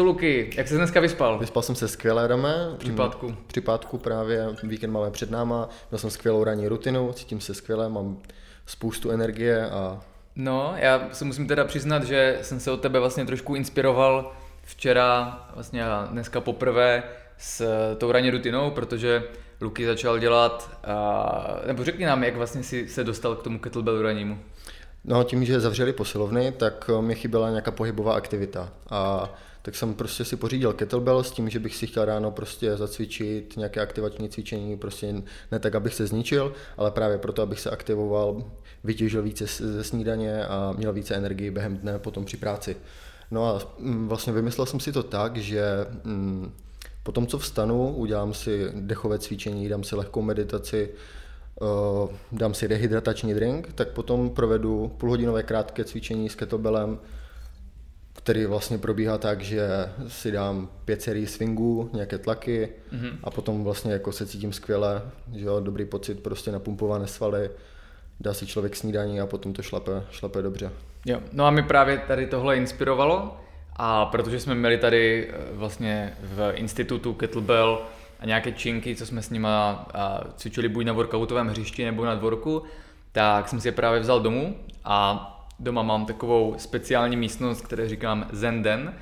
co Luky, jak jsi dneska vyspal? Vyspal jsem se skvěle, Adame. Při pátku. Mm, Při pátku právě, víkend máme před náma, měl jsem skvělou ranní rutinu, cítím se skvěle, mám spoustu energie a No, já se musím teda přiznat, že jsem se od tebe vlastně trošku inspiroval včera, vlastně a dneska poprvé s tou ranní rutinou, protože Luky začal dělat, a, nebo řekni nám, jak vlastně si se dostal k tomu kettlebellu rannímu. No tím, že zavřeli posilovny, tak mi chyběla nějaká pohybová aktivita a tak jsem prostě si pořídil kettlebell s tím, že bych si chtěl ráno prostě zacvičit nějaké aktivační cvičení, prostě ne tak, abych se zničil, ale právě proto, abych se aktivoval, vytěžil více ze snídaně a měl více energii během dne potom při práci. No a mm, vlastně vymyslel jsem si to tak, že mm, po tom, co vstanu, udělám si dechové cvičení, dám si lehkou meditaci, uh, dám si rehydratační drink, tak potom provedu půlhodinové krátké cvičení s kettlebellem, který vlastně probíhá tak, že si dám pět sérií swingů, nějaké tlaky mm-hmm. a potom vlastně jako se cítím skvěle, že jo, dobrý pocit, prostě napumpované svaly, dá si člověk snídaní a potom to šlape, šlape dobře. Jo, no a mi právě tady tohle inspirovalo a protože jsme měli tady eh, vlastně v institutu Kettlebell a nějaké činky, co jsme s nima cvičili buď na workoutovém hřišti nebo na dvorku, tak jsem si je právě vzal domů a doma mám takovou speciální místnost, které říkám Zenden.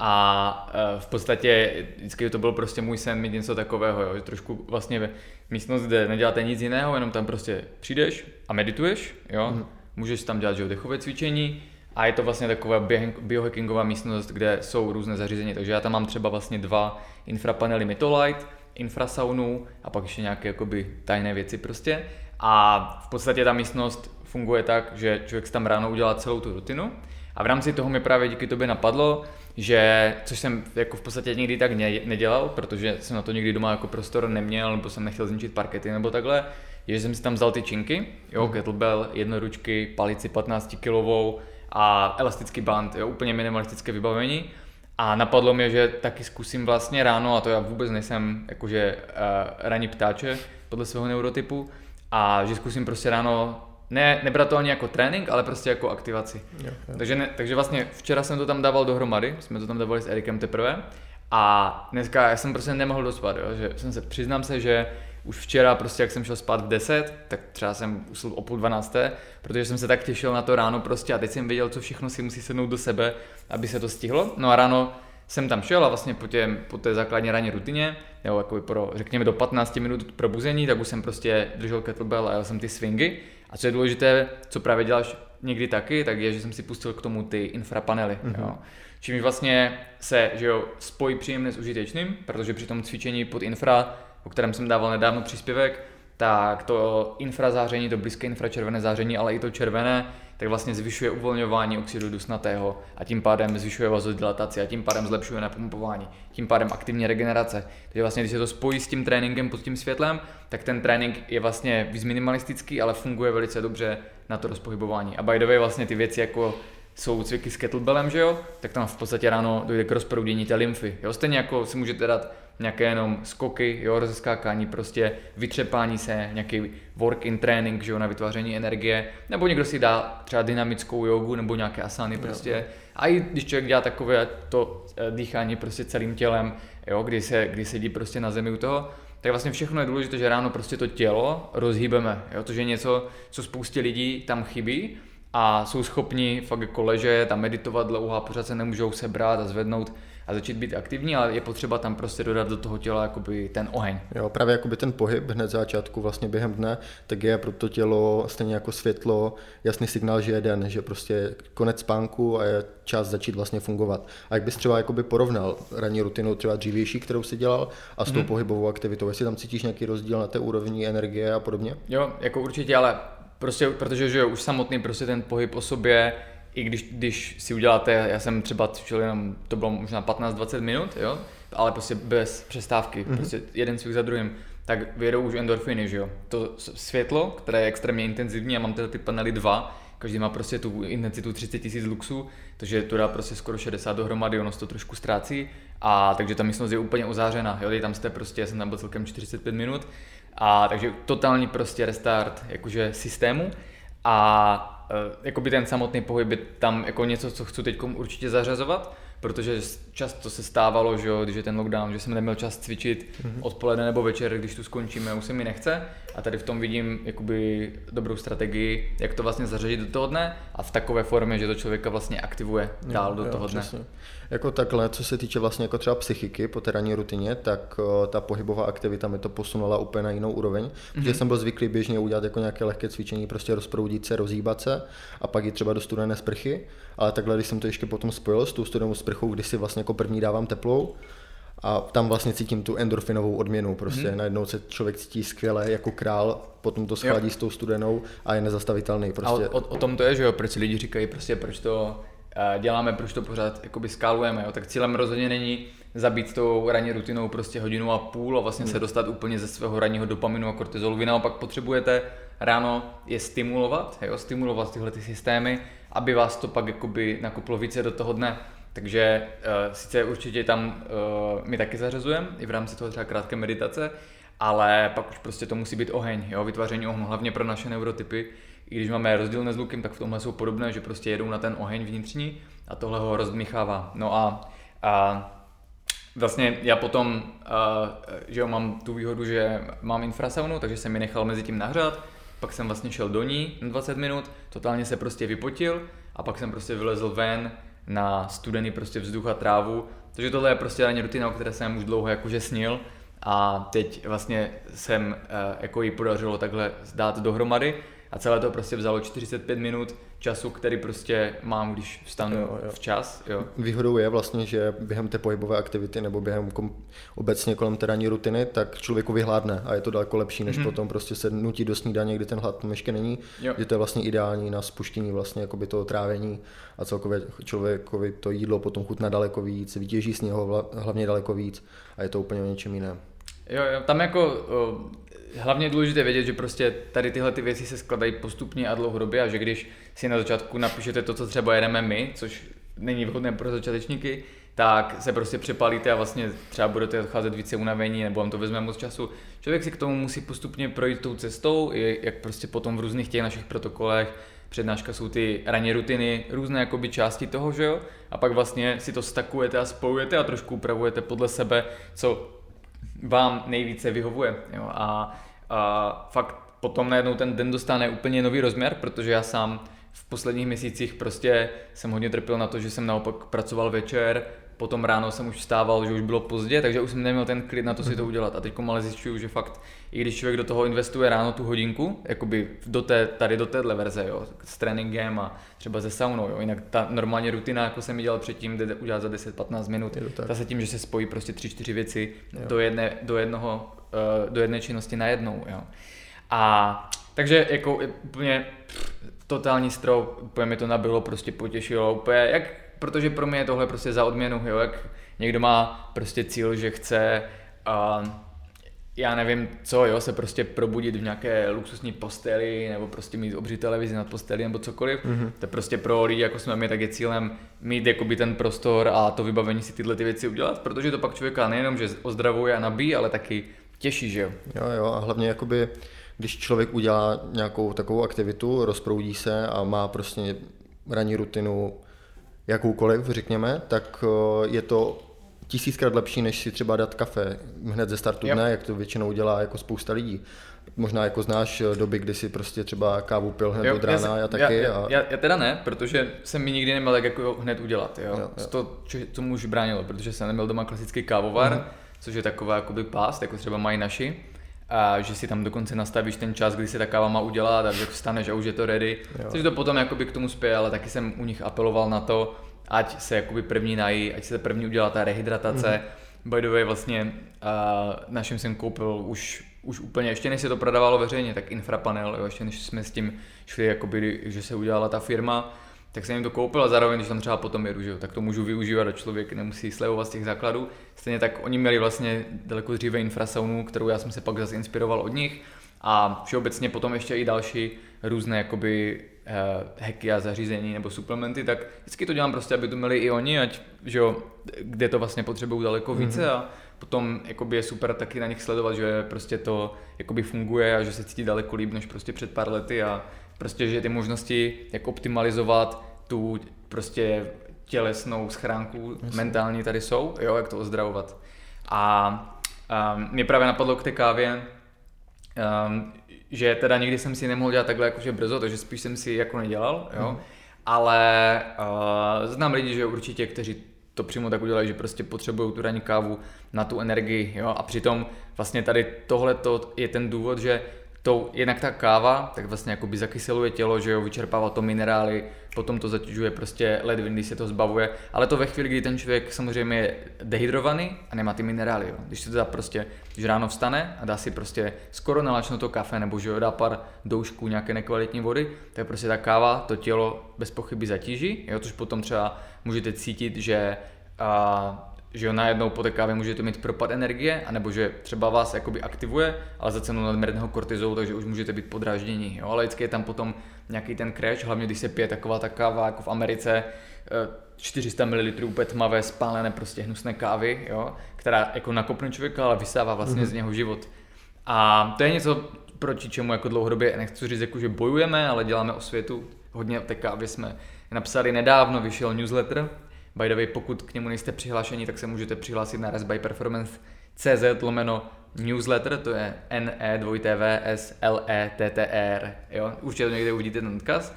A e, v podstatě vždycky to byl prostě můj sen mít něco takového, jo, že trošku vlastně místnost, kde neděláte nic jiného, jenom tam prostě přijdeš a medituješ, jo, mm. můžeš tam dělat že, dechové cvičení. A je to vlastně taková biohackingová místnost, kde jsou různé zařízení, takže já tam mám třeba vlastně dva infrapanely Mytolite, infrasaunu a pak ještě nějaké jakoby tajné věci prostě. A v podstatě ta místnost funguje tak, že člověk si tam ráno udělá celou tu rutinu a v rámci toho mi právě díky tobě napadlo, že, což jsem jako v podstatě nikdy tak ne, nedělal, protože jsem na to nikdy doma jako prostor neměl, nebo jsem nechtěl zničit parkety nebo takhle, je, že jsem si tam vzal ty činky, jo, hmm. kettlebell, jednoručky, palici 15 kilovou a elastický band, jo, úplně minimalistické vybavení. A napadlo mě, že taky zkusím vlastně ráno, a to já vůbec nejsem jakože uh, ranní ptáče podle svého neurotypu, a že zkusím prostě ráno ne, nebrat to ani jako trénink, ale prostě jako aktivaci. Jo, jo. Takže, ne, takže vlastně včera jsem to tam dával dohromady, jsme to tam dávali s Erikem teprve a dneska já jsem prostě nemohl dospat, jo, že jsem se, přiznám se, že už včera prostě jak jsem šel spát v 10, tak třeba jsem usl o půl 12, protože jsem se tak těšil na to ráno prostě a teď jsem věděl, co všechno si musí sednout do sebe, aby se to stihlo. No a ráno jsem tam šel a vlastně po, tě, po té základní ranní rutině, jo, jako pro, řekněme do 15 minut probuzení, tak už jsem prostě držel kettlebell a jel jsem ty swingy a co je důležité, co právě děláš někdy taky, tak je, že jsem si pustil k tomu ty infrapanely. Mm-hmm. Jo. Čímž vlastně se že jo, spojí příjemné s užitečným, protože při tom cvičení pod infra, o kterém jsem dával nedávno příspěvek, tak to infrazáření, to blízké infračervené záření, ale i to červené, tak vlastně zvyšuje uvolňování oxidu dusnatého a tím pádem zvyšuje vazodilataci a tím pádem zlepšuje napumpování, tím pádem aktivní regenerace. Takže vlastně, když se to spojí s tím tréninkem pod tím světlem, tak ten trénink je vlastně víc minimalistický, ale funguje velice dobře na to rozpohybování. A by the way, vlastně ty věci jako jsou cviky s kettlebellem, že jo, tak tam v podstatě ráno dojde k rozproudění té lymfy. Jo, stejně jako si můžete dát nějaké jenom skoky, jo, rozeskákání, prostě vytřepání se, nějaký work-in training, že jo, na vytváření energie, nebo někdo si dá třeba dynamickou jogu nebo nějaké asány prostě. A i když člověk dělá takové to eh, dýchání prostě celým tělem, jo, kdy se, kdy sedí prostě na zemi u toho, tak vlastně všechno je důležité, že ráno prostě to tělo rozhýbeme, jo, to je něco, co spoustě lidí tam chybí a jsou schopni fakt jako ležet a meditovat dlouho a pořád se nemůžou sebrat a zvednout a začít být aktivní, ale je potřeba tam prostě dodat do toho těla jakoby ten oheň. Jo, právě jakoby ten pohyb hned začátku vlastně během dne, tak je pro to tělo stejně jako světlo jasný signál, že je den, že prostě konec spánku a je čas začít vlastně fungovat. A jak bys třeba jakoby porovnal ranní rutinu třeba dřívější, kterou si dělal a s tou hmm. pohybovou aktivitou, jestli tam cítíš nějaký rozdíl na té úrovni energie a podobně? Jo, jako určitě, ale prostě, protože že jo, už samotný prostě ten pohyb o sobě i když, když si uděláte, já jsem třeba cvičil jenom, to bylo možná 15-20 minut, jo, ale prostě bez přestávky, mm-hmm. prostě jeden cvik za druhým, tak vyjedou už endorfiny, že jo. To světlo, které je extrémně intenzivní, já mám teda ty panely dva, každý má prostě tu intenzitu 30 tisíc luxů, takže to dá prostě skoro 60 dohromady, ono se to trošku ztrácí, a takže ta místnost je úplně uzářena, jo, tam jste prostě, já jsem tam byl celkem 45 minut, a takže totální prostě restart jakože systému a jakoby ten samotný pohyb je tam jako něco, co chci teď určitě zařazovat, protože často se stávalo, že jo, když je ten lockdown, že jsem neměl čas cvičit mm-hmm. odpoledne nebo večer, když tu skončíme, už se mi nechce a tady v tom vidím jakoby dobrou strategii, jak to vlastně zařadit do toho dne a v takové formě, že to člověka vlastně aktivuje dál jo, do toho jo, dne. Přesně. Jako takhle, co se týče vlastně jako třeba psychiky po té ranní rutině, tak uh, ta pohybová aktivita mi to posunula úplně na jinou úroveň, mm-hmm. protože jsem byl zvyklý běžně udělat jako nějaké lehké cvičení, prostě rozproudit se, rozhýbat se a pak jít třeba do studené sprchy, ale takhle, když jsem to ještě potom spojil s tou studenou sprchou, kdy si vlastně jako první dávám teplou, a tam vlastně cítím tu endorfinovou odměnu, prostě hmm. najednou se člověk cítí skvěle jako král, potom to schladí jo. s tou studenou a je nezastavitelný. Prostě. A o, o, tom to je, že jo, proč lidi říkají, prostě proč to děláme, proč to pořád jakoby skálujeme, jo? tak cílem rozhodně není zabít tou ranní rutinou prostě hodinu a půl a vlastně hmm. se dostat úplně ze svého ranního dopaminu a kortizolu. Vy naopak potřebujete ráno je stimulovat, jo? stimulovat tyhle ty systémy, aby vás to pak jakoby nakoplo více do toho dne. Takže uh, sice určitě tam uh, my taky zařazujeme, i v rámci toho třeba krátké meditace, ale pak už prostě to musí být oheň, jo? vytváření ohnu, hlavně pro naše neurotypy, i když máme rozdílné zvuky, tak v tomhle jsou podobné, že prostě jedou na ten oheň vnitřní a tohle ho rozdmíchává. No a, a vlastně já potom, a, že jo, mám tu výhodu, že mám infrasaunu, takže jsem mi nechal mezi tím nahřát, pak jsem vlastně šel do ní na 20 minut, totálně se prostě vypotil a pak jsem prostě vylezl ven na studený prostě vzduch a trávu. Takže tohle je prostě ani rutina, o které jsem už dlouho jakože snil a teď vlastně jsem jako ji podařilo takhle dát dohromady a celé to prostě vzalo 45 minut času, který prostě mám, když vstanu jo, jo. včas. Jo. Výhodou je vlastně, že během té pohybové aktivity nebo během kom, obecně kolem té ranní rutiny, tak člověku vyhládne a je to daleko lepší, než mm-hmm. potom prostě se nutí do snídaně, kdy ten hlad tam ještě není, jo. že to je vlastně ideální na spuštění vlastně jakoby toho trávení a celkově člověkovi to jídlo potom chutná daleko víc, vytěží z něho hlavně daleko víc a je to úplně o něčem jiném. Jo, jo, tam jako hlavně je důležité vědět, že prostě tady tyhle ty věci se skladají postupně a dlouhodobě a že když si na začátku napíšete to, co třeba jedeme my, což není vhodné pro začátečníky, tak se prostě přepálíte a vlastně třeba budete odcházet více unavení nebo vám to vezme moc času. Člověk si k tomu musí postupně projít tou cestou, jak prostě potom v různých těch našich protokolech, přednáška jsou ty ranní rutiny, různé jakoby části toho, že jo? A pak vlastně si to stakujete a spojujete a trošku upravujete podle sebe, co vám nejvíce vyhovuje. Jo? A, a fakt potom najednou ten den dostane úplně nový rozměr, protože já sám v posledních měsících prostě jsem hodně trpěl na to, že jsem naopak pracoval večer, potom ráno jsem už vstával, že už bylo pozdě, takže už jsem neměl ten klid na to si to mhm. udělat. A teď ale zjišťuju, že fakt, i když člověk do toho investuje ráno tu hodinku, jakoby do té, tady do téhle verze, jo, s tréninkem a třeba ze saunou, jo, jinak ta normálně rutina, jako jsem ji dělal předtím, jde udělat za 10-15 minut, ta se tím, že se spojí prostě 3-4 věci do, jedné, do, jednoho, uh, do jedné činnosti na jednou, jo. A takže jako úplně totální strop, úplně mi to nabilo, prostě potěšilo, úplně jak protože pro mě je tohle prostě za odměnu, jo, jak někdo má prostě cíl, že chce uh, já nevím co, jo, se prostě probudit v nějaké luxusní posteli, nebo prostě mít obří televizi nad posteli, nebo cokoliv. Mm-hmm. To je prostě pro lidi, jako jsme my, tak je cílem mít jakoby ten prostor a to vybavení si tyhle ty věci udělat, protože to pak člověka nejenom, že ozdravuje a nabíjí, ale taky těší, že jo. Jo, jo, a hlavně jakoby, když člověk udělá nějakou takovou aktivitu, rozproudí se a má prostě ranní rutinu, jakoukoliv, řekněme, tak eh, je to tisíckrát lepší, než si třeba dát kafe hned ze startu dne, jak to většinou dělá jako spousta lidí. Možná jako znáš eh, doby, kdy si prostě třeba kávu pil hned jo, od rána, já, já taky. Já, a... já, já, teda ne, protože jsem mi nikdy neměl tak jako hned udělat. Jo? Jo, jo. To, co mu už bránilo, protože jsem neměl doma klasický kávovar, mm. což je taková jakoby pást, jako třeba mají naši a že si tam dokonce nastavíš ten čas, kdy se ta káva má udělat a že vstaneš a už je to ready. Jo. Což to potom jakoby k tomu spěje, ale taky jsem u nich apeloval na to, ať se jakoby první nají, ať se první udělá ta rehydratace. Mm-hmm. By the way, vlastně uh, našim jsem koupil už, už úplně, ještě než se to prodávalo veřejně, tak infrapanel, jo, ještě než jsme s tím šli, jakoby, že se udělala ta firma, tak jsem jim to koupil a zároveň, když tam třeba potom jedu, že tak to můžu využívat a člověk nemusí slevovat z těch základů. Stejně tak oni měli vlastně daleko dříve infrasaunu, kterou já jsem se pak zase inspiroval od nich a všeobecně potom ještě i další různé jakoby uh, hacky a zařízení nebo suplementy, tak vždycky to dělám prostě, aby to měli i oni, ať, že jo, kde to vlastně potřebují daleko více mm-hmm. a potom jakoby je super taky na nich sledovat, že prostě to jakoby funguje a že se cítí daleko líp než prostě před pár lety a prostě, že ty možnosti, jak optimalizovat tu prostě tělesnou schránku Jasně. mentální tady jsou, jo, jak to ozdravovat. A um, mě právě napadlo k té kávě, um, že teda nikdy jsem si nemohl dělat takhle jakože brzo, takže spíš jsem si jako nedělal, jo. Hmm. Ale uh, znám lidi, že určitě, kteří to přímo tak udělají, že prostě potřebují tu ranní kávu na tu energii, jo. A přitom vlastně tady tohle je ten důvod, že to jednak ta káva, tak vlastně by zakyseluje tělo, že jo, vyčerpává to minerály, potom to zatěžuje prostě ledvin, když se to zbavuje, ale to ve chvíli, kdy ten člověk samozřejmě je dehydrovaný a nemá ty minerály, jo. Když se to dá prostě, když ráno vstane a dá si prostě skoro to kafe nebo že jo, dá pár doušků nějaké nekvalitní vody, tak prostě ta káva to tělo bez pochyby zatíží, jo, což potom třeba můžete cítit, že a, že jo, najednou po té kávě můžete mít propad energie, anebo že třeba vás jakoby aktivuje, ale za cenu nadměrného kortizolu, takže už můžete být podráždění, jo, ale vždycky je tam potom nějaký ten crash, hlavně když se pije taková ta káva jako v Americe, 400 ml úplně tmavé, spálené prostě hnusné kávy, jo, která jako nakopne člověka, ale vysává vlastně mm-hmm. z něho život. A to je něco, proti čemu jako dlouhodobě, nechci říct jako, že bojujeme, ale děláme o světu. Hodně o té kávě jsme napsali nedávno, vyšel newsletter, By the way, pokud k němu nejste přihlášeni, tak se můžete přihlásit na Raspberry Performance CZ lomeno newsletter, to je n e 2 v s l e t t r jo, určitě to někde uvidíte ten odkaz.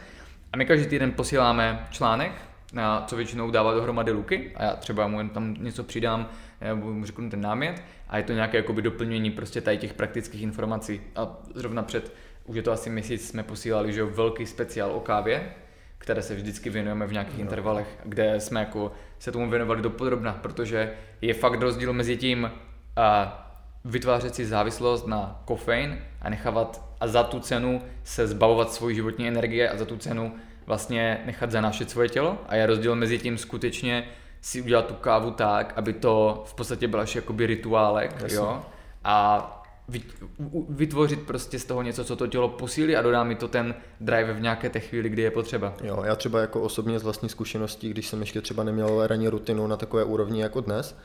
A my každý týden posíláme článek, na co většinou dává dohromady Luky a já třeba mu tam něco přidám, nebo mu řeknu ten námět a je to nějaké jakoby doplnění prostě tady těch praktických informací. A zrovna před, už je to asi měsíc, jsme posílali, že velký speciál o kávě, které se vždycky věnujeme v nějakých no. intervalech, kde jsme jako se tomu věnovali dopodrobna, protože je fakt rozdíl mezi tím a vytvářet si závislost na kofein a nechávat a za tu cenu se zbavovat svojí životní energie a za tu cenu vlastně nechat zanášet svoje tělo a je rozdíl mezi tím skutečně si udělat tu kávu tak, aby to v podstatě byl až jakoby rituálek, Jasně. jo, a vytvořit prostě z toho něco, co to tělo posílí a dodá mi to ten drive v nějaké té chvíli, kdy je potřeba. Jo, já třeba jako osobně z vlastní zkušeností, když jsem ještě třeba neměl ranní rutinu na takové úrovni jako dnes,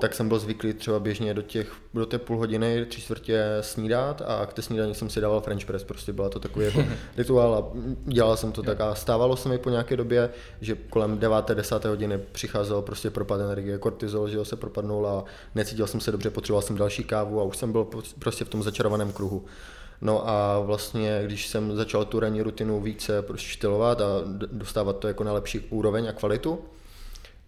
tak jsem byl zvyklý třeba běžně do, těch, do té půl hodiny, tři čtvrtě snídat a k té snídaní jsem si dával French press, prostě byla to takový jako rituál a dělal jsem to tak a stávalo se mi po nějaké době, že kolem 9. 10. hodiny přicházel prostě propad energie, kortizol, že se propadnul a necítil jsem se dobře, potřeboval jsem další kávu a už jsem byl prostě v tom začarovaném kruhu. No a vlastně, když jsem začal tu ranní rutinu více štylovat a dostávat to jako na lepší úroveň a kvalitu,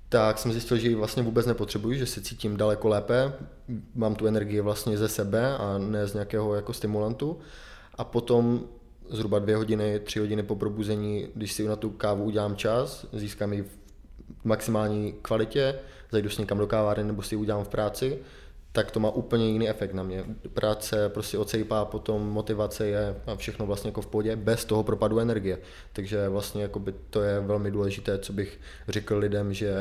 tak jsem zjistil, že ji vlastně vůbec nepotřebuji, že se cítím daleko lépe, mám tu energii vlastně ze sebe a ne z nějakého jako stimulantu. A potom zhruba dvě hodiny, tři hodiny po probuzení, když si na tu kávu udělám čas, získám ji v maximální kvalitě, zajdu s někam do kávárny nebo si ji udělám v práci, tak to má úplně jiný efekt na mě. Práce prostě ocejpá, potom motivace je a všechno vlastně jako v pohodě, bez toho propadu energie. Takže vlastně jako by to je velmi důležité, co bych řekl lidem, že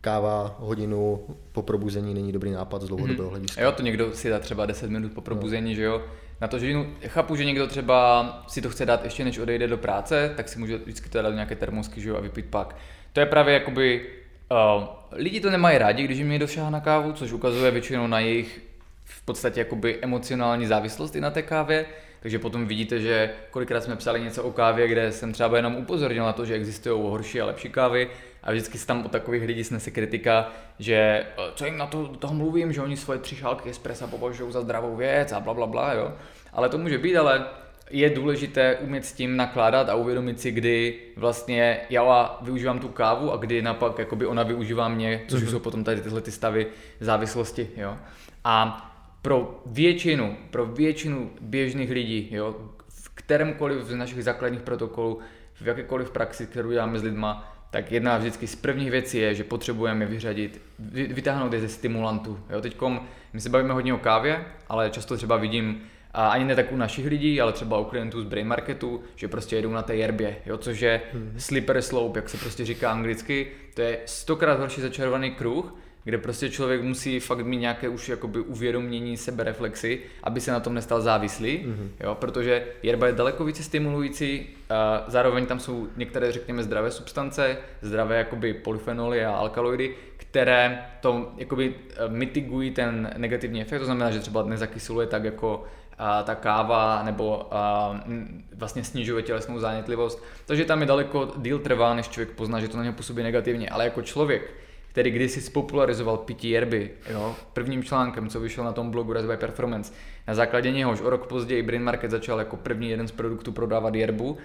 káva hodinu po probuzení není dobrý nápad z dlouhodobého mm-hmm. hlediska. Jo, to někdo si dá třeba 10 minut po probuzení, no. že jo. Na to, že chápu, že někdo třeba si to chce dát ještě než odejde do práce, tak si může vždycky to dát do nějaké termosky, že jo, a vypít pak. To je právě jakoby Uh, lidi to nemají rádi, když jim někdo šáhá na kávu, což ukazuje většinou na jejich v podstatě jakoby emocionální závislost i na té kávě. Takže potom vidíte, že kolikrát jsme psali něco o kávě, kde jsem třeba jenom upozornil na to, že existují horší a lepší kávy a vždycky se tam od takových lidí snese kritika, že eh, co jim na to toho mluvím, že oni svoje tři šálky espressa považují za zdravou věc a bla, bla, bla, jo. Ale to může být, ale je důležité umět s tím nakládat a uvědomit si, kdy vlastně já využívám tu kávu a kdy napak jakoby ona využívá mě, což mm-hmm. jsou potom tady tyhle ty stavy závislosti. Jo. A pro většinu, pro většinu běžných lidí, jo, v kterémkoliv z našich základních protokolů, v jakékoliv praxi, kterou děláme s lidma, tak jedna vždycky z prvních věcí je, že potřebujeme vyřadit, vytáhnout je ze stimulantu. Jo, teďkom my se bavíme hodně o kávě, ale často třeba vidím a ani ne tak u našich lidí, ale třeba u klientů z brain marketu, že prostě jedou na té jerbě, jo, což je hmm. slipper slope, jak se prostě říká anglicky, to je stokrát horší začarovaný kruh, kde prostě člověk musí fakt mít nějaké už jakoby uvědomění sebereflexy, aby se na tom nestal závislý, mm-hmm. jo, protože jerba je daleko více stimulující, a zároveň tam jsou některé, řekněme, zdravé substance, zdravé jakoby polyfenoly a alkaloidy, které to jakoby eh, mitigují ten negativní efekt, to znamená, že třeba nezakysiluje tak jako a ta káva nebo a, vlastně snižuje tělesnou zánětlivost. Takže tam je daleko díl trvá, než člověk pozná, že to na něj působí negativně. Ale jako člověk, který kdysi spopularizoval pití jerby, jo, prvním článkem, co vyšel na tom blogu by Performance, na základě něhož o rok později Brain Market začal jako první jeden z produktů prodávat jerbu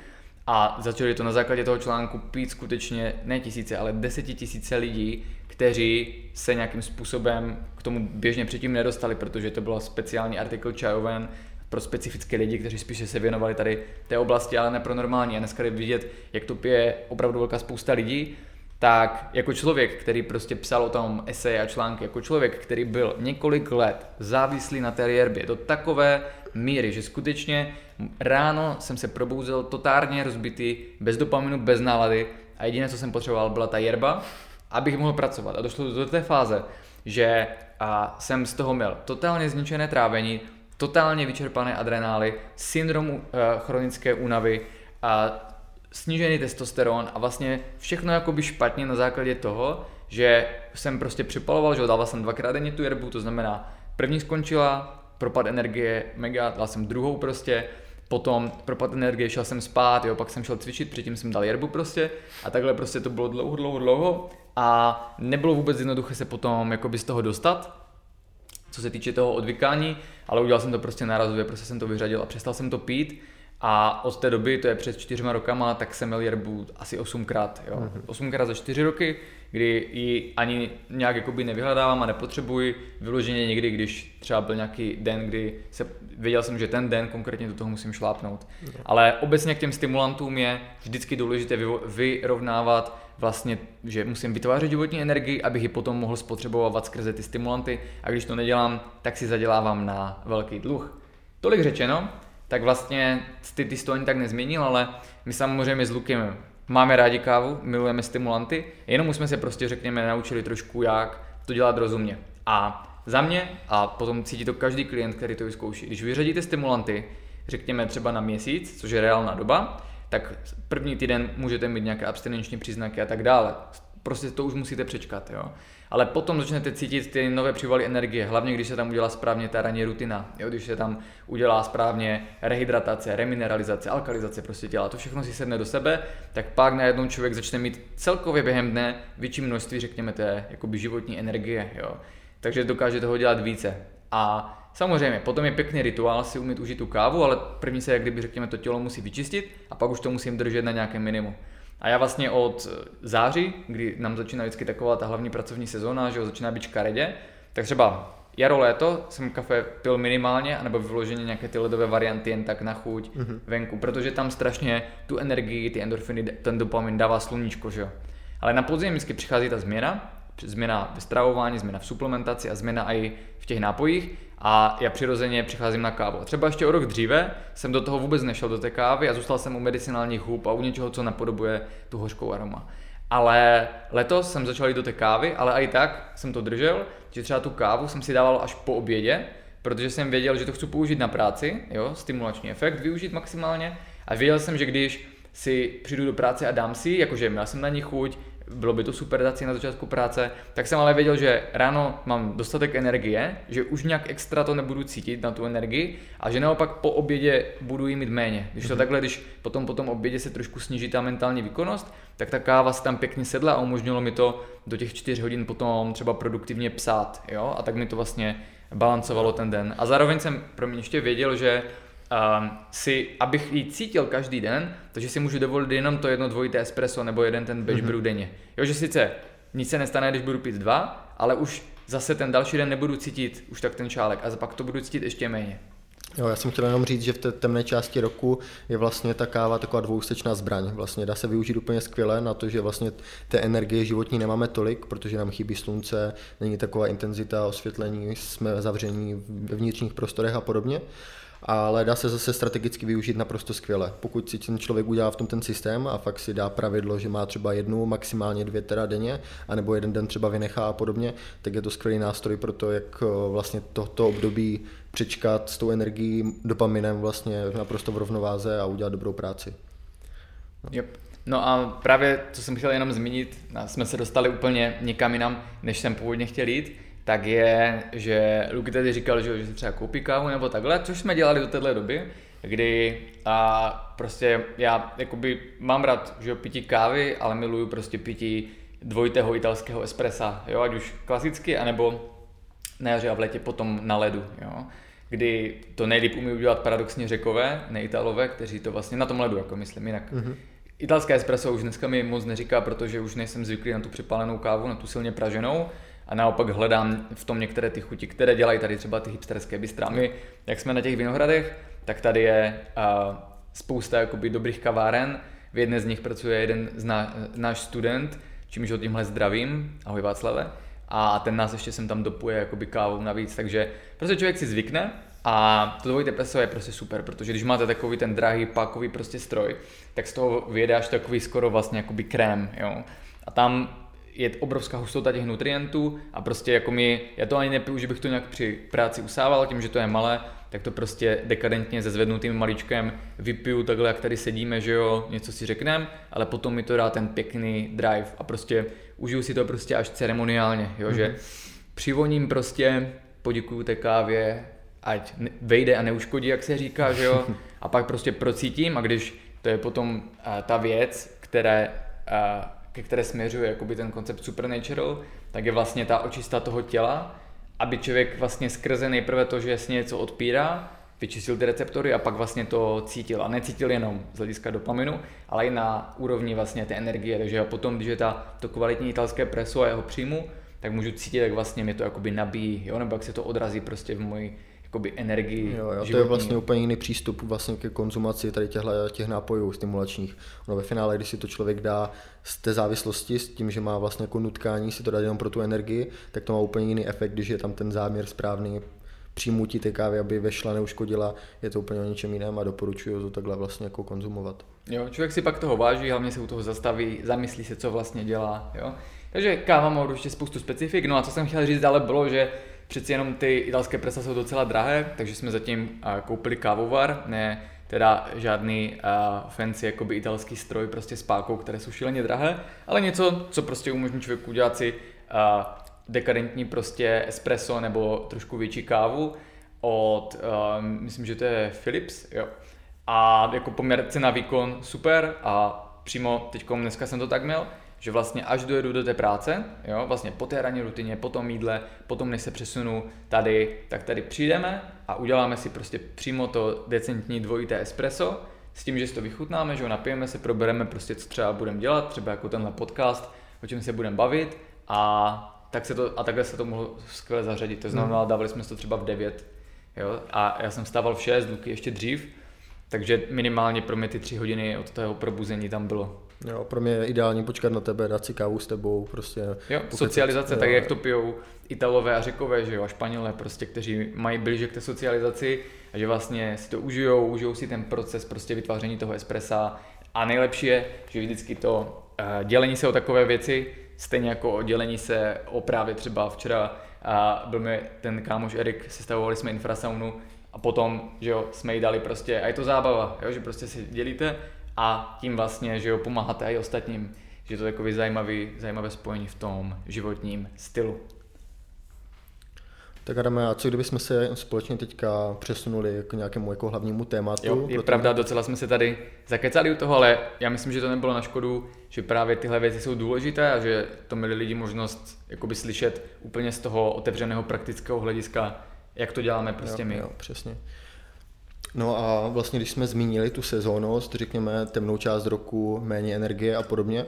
a začali to na základě toho článku pít skutečně ne tisíce, ale desetitisíce lidí, kteří se nějakým způsobem k tomu běžně předtím nedostali, protože to byl speciální artikl Čajoven pro specifické lidi, kteří spíše se věnovali tady té oblasti, ale ne pro normální. A dneska je vidět, jak to pije opravdu velká spousta lidí, tak jako člověk, který prostě psal o tom eseje a články, jako člověk, který byl několik let závislý na té jerbě do takové míry, že skutečně ráno jsem se probouzel totálně rozbitý, bez dopaminu, bez nálady a jediné, co jsem potřeboval, byla ta jerba abych mohl pracovat. A došlo do té fáze, že a jsem z toho měl totálně zničené trávení, totálně vyčerpané adrenály, syndrom uh, chronické únavy, a snížený testosteron a vlastně všechno jakoby špatně na základě toho, že jsem prostě připaloval, že dával jsem dvakrát denně tu jerbu, to znamená první skončila, propad energie mega, dal jsem druhou prostě, potom propad energie, šel jsem spát, jo, pak jsem šel cvičit, předtím jsem dal jerbu prostě a takhle prostě to bylo dlouho, dlouho, dlouho a nebylo vůbec jednoduché se potom jakoby z toho dostat, co se týče toho odvykání, ale udělal jsem to prostě nárazově, prostě jsem to vyřadil a přestal jsem to pít a od té doby, to je před čtyřma rokama, tak jsem měl jerbu asi osmkrát, jo. Mm-hmm. Osmkrát za čtyři roky, kdy ji ani nějak jakoby nevyhledávám a nepotřebuji vyloženě někdy, když třeba byl nějaký den, kdy se, věděl jsem, že ten den konkrétně do toho musím šlápnout. Ale obecně k těm stimulantům je vždycky důležité vyrovnávat vlastně, že musím vytvářet životní energii, abych ji potom mohl spotřebovat skrze ty stimulanty a když to nedělám, tak si zadělávám na velký dluh. Tolik řečeno, tak vlastně ty, ty to ani tak nezměnil, ale my samozřejmě s Lukem máme rádi kávu, milujeme stimulanty, jenom už jsme se prostě řekněme naučili trošku, jak to dělat rozumně. A za mě, a potom cítí to každý klient, který to vyzkouší, když vyřadíte stimulanty, řekněme třeba na měsíc, což je reálná doba, tak první týden můžete mít nějaké abstinenční příznaky a tak dále. Prostě to už musíte přečkat, jo. Ale potom začnete cítit ty nové přivaly energie, hlavně když se tam udělá správně ta ranní rutina, jo? když se tam udělá správně rehydratace, remineralizace, alkalizace prostě těla, to všechno si sedne do sebe, tak pak najednou člověk začne mít celkově během dne větší množství, řekněme, té jakoby životní energie, jo? takže dokáže toho dělat více. A Samozřejmě, potom je pěkný rituál si umět užít tu kávu, ale první se, jak kdyby řekněme, to tělo musí vyčistit a pak už to musím držet na nějakém minimu. A já vlastně od září, kdy nám začíná vždycky taková ta hlavní pracovní sezóna, že ho začíná být škaredě, tak třeba jaro, léto jsem kafe pil minimálně, anebo vyloženě nějaké ty ledové varianty jen tak na chuť mm-hmm. venku, protože tam strašně tu energii, ty endorfiny, ten dopamin dává sluníčko, že jo. Ale na podzim vždycky přichází ta změna, změna ve stravování, změna v suplementaci a změna i v těch nápojích a já přirozeně přicházím na kávu. Třeba ještě o rok dříve jsem do toho vůbec nešel do té kávy a zůstal jsem u medicinálních hub a u něčeho, co napodobuje tu hořkou aroma. Ale letos jsem začal jít do té kávy, ale i tak jsem to držel, že třeba tu kávu jsem si dával až po obědě, protože jsem věděl, že to chci použít na práci, jo, stimulační efekt využít maximálně a věděl jsem, že když si přijdu do práce a dám si, jakože měl jsem na ní chuť, bylo by to super dát si na začátku práce, tak jsem ale věděl, že ráno mám dostatek energie, že už nějak extra to nebudu cítit na tu energii a že naopak po obědě budu jí mít méně. Když to mm-hmm. takhle, když potom po tom obědě se trošku sníží ta mentální výkonnost, tak ta káva si tam pěkně sedla a umožnilo mi to do těch čtyř hodin potom třeba produktivně psát, jo, a tak mi to vlastně balancovalo ten den. A zároveň jsem pro mě ještě věděl, že uh, si, abych ji cítil každý den, takže si můžu dovolit jenom to jedno dvojité espresso nebo jeden ten batch mm-hmm. brew denně. Jo, že sice nic se nestane, když budu pít dva, ale už zase ten další den nebudu cítit už tak ten šálek a pak to budu cítit ještě méně. Jo, já jsem chtěl jenom říct, že v té temné části roku je vlastně ta káva taková dvoustečná zbraň. Vlastně dá se využít úplně skvěle na to, že vlastně té energie životní nemáme tolik, protože nám chybí slunce, není taková intenzita osvětlení, jsme zavření ve vnitřních prostorech a podobně ale dá se zase strategicky využít naprosto skvěle. Pokud si ten člověk udělá v tom ten systém a fakt si dá pravidlo, že má třeba jednu, maximálně dvě teda denně, anebo jeden den třeba vynechá a podobně, tak je to skvělý nástroj pro to, jak eh, vlastně tohoto období přečkat s tou energií, dopaminem vlastně naprosto v rovnováze a udělat dobrou práci. No. Yep. No a právě, co jsem chtěl jenom zmínit, jsme se dostali úplně někam jinam, než jsem původně chtěl jít, tak je, že Luky tady říkal, že, že si třeba koupí kávu nebo takhle, což jsme dělali do téhle doby, kdy a prostě já jakoby mám rád, že pití kávy, ale miluju prostě pití dvojitého italského espressa, jo, ať už klasicky, anebo na jaře a v létě potom na ledu, jo kdy to nejlíp umí udělat paradoxně řekové, neitalové, kteří to vlastně na tom ledu, jako myslím, jinak. Mm-hmm. Italské espresso už dneska mi moc neříká, protože už nejsem zvyklý na tu přepálenou kávu, na tu silně praženou a naopak hledám v tom některé ty chuti, které dělají tady třeba ty hipsterské bystra. My, jak jsme na těch vinohradech, tak tady je uh, spousta jakoby dobrých kaváren. V jedné z nich pracuje jeden z ná, náš student, čímž ho tímhle zdravím. Ahoj Václave a ten nás ještě sem tam dopuje jakoby kávou navíc, takže prostě člověk si zvykne a to dvojité peso je prostě super, protože když máte takový ten drahý pákový prostě stroj, tak z toho vyjedáš takový skoro vlastně jakoby krém, jo. A tam je obrovská hustota těch nutrientů a prostě jako mi, já to ani nepiju, že bych to nějak při práci usával, tím, že to je malé, tak to prostě dekadentně se zvednutým maličkem vypiju takhle, jak tady sedíme, že jo, něco si řekneme, ale potom mi to dá ten pěkný drive a prostě užiju si to prostě až ceremoniálně, jo, mm-hmm. že mhm. přivoním prostě, poděkuju té kávě, ať vejde a neuškodí, jak se říká, že jo, a pak prostě procítím a když to je potom uh, ta věc, které, uh, ke které směřuje jakoby ten koncept supernatural, tak je vlastně ta očista toho těla, aby člověk vlastně skrze nejprve to, že si něco odpírá, vyčistil ty receptory a pak vlastně to cítil. A necítil jenom z hlediska dopaminu, ale i na úrovni vlastně té energie. Takže potom, když je ta, to kvalitní italské preso a jeho přijmu, tak můžu cítit, jak vlastně mě to jakoby nabíjí, jo? nebo jak se to odrazí prostě v moji jakoby energii. Jo, jo, to je vlastně úplně jiný přístup vlastně ke konzumaci tady těchto, těch nápojů stimulačních. No ve finále, když si to člověk dá z té závislosti, s tím, že má vlastně jako nutkání si to dát jenom pro tu energii, tak to má úplně jiný efekt, když je tam ten záměr správný přijmutí té kávy, aby vešla, neuškodila, je to úplně o něčem jiném a doporučuji to takhle vlastně jako konzumovat. Jo, člověk si pak toho váží, hlavně se u toho zastaví, zamyslí se, co vlastně dělá. Jo? Takže káva má určitě spoustu specifik. No a co jsem chtěl říct ale bylo, že přeci jenom ty italské presa jsou docela drahé, takže jsme zatím koupili kávovar, ne teda žádný uh, fancy jakoby italský stroj prostě s pákou, které jsou šíleně drahé, ale něco, co prostě umožní člověku udělat si uh, dekadentní prostě espresso nebo trošku větší kávu od, uh, myslím, že to je Philips, jo. A jako poměr cena výkon super a přímo teď dneska jsem to tak měl, že vlastně až dojedu do té práce, jo, vlastně po té ranní rutině, po tom jídle, potom než se přesunu tady, tak tady přijdeme a uděláme si prostě přímo to decentní dvojité espresso, s tím, že si to vychutnáme, že ho napijeme se, probereme prostě, co třeba budeme dělat, třeba jako tenhle podcast, o čem se budeme bavit a tak se to, a takhle se to mohlo skvěle zařadit. To znamená, hmm. dávali jsme to třeba v 9, jo, a já jsem stával v 6, Luky ještě dřív, takže minimálně pro mě ty tři hodiny od toho probuzení tam bylo. Jo, pro mě je ideální počkat na tebe, dát si kávu s tebou, prostě. Jo, socializace, tak jak to pijou Italové a Řekové, že jo, a Španělé prostě, kteří mají blíže k té socializaci a že vlastně si to užijou, užijou si ten proces prostě vytváření toho espressa a nejlepší je, že vždycky to uh, dělení se o takové věci, stejně jako o dělení se o právě třeba včera a byl mi ten kámoš Erik, sestavovali jsme infrasaunu a potom, že jo, jsme jí dali prostě, a je to zábava, jo, že prostě si dělíte a tím vlastně, že jo, pomáháte i ostatním, že to je takový zajímavý, zajímavé spojení v tom životním stylu. Tak Adame, a co kdybychom se společně teďka přesunuli k nějakému jako hlavnímu tématu? Jo, je protože... pravda, docela jsme se tady zakecali u toho, ale já myslím, že to nebylo na škodu, že právě tyhle věci jsou důležité a že to měli lidi možnost jakoby slyšet úplně z toho otevřeného praktického hlediska, jak to děláme prostě jo, my. Jo, přesně. No a vlastně, když jsme zmínili tu sezónnost, řekněme temnou část roku, méně energie a podobně,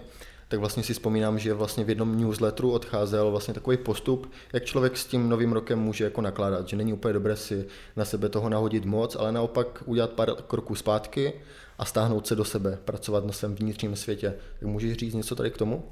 tak vlastně si vzpomínám, že vlastně v jednom newsletteru odcházel vlastně takový postup, jak člověk s tím novým rokem může jako nakládat, že není úplně dobré si na sebe toho nahodit moc, ale naopak udělat pár kroků zpátky a stáhnout se do sebe, pracovat na svém vnitřním světě. Tak můžeš říct něco tady k tomu?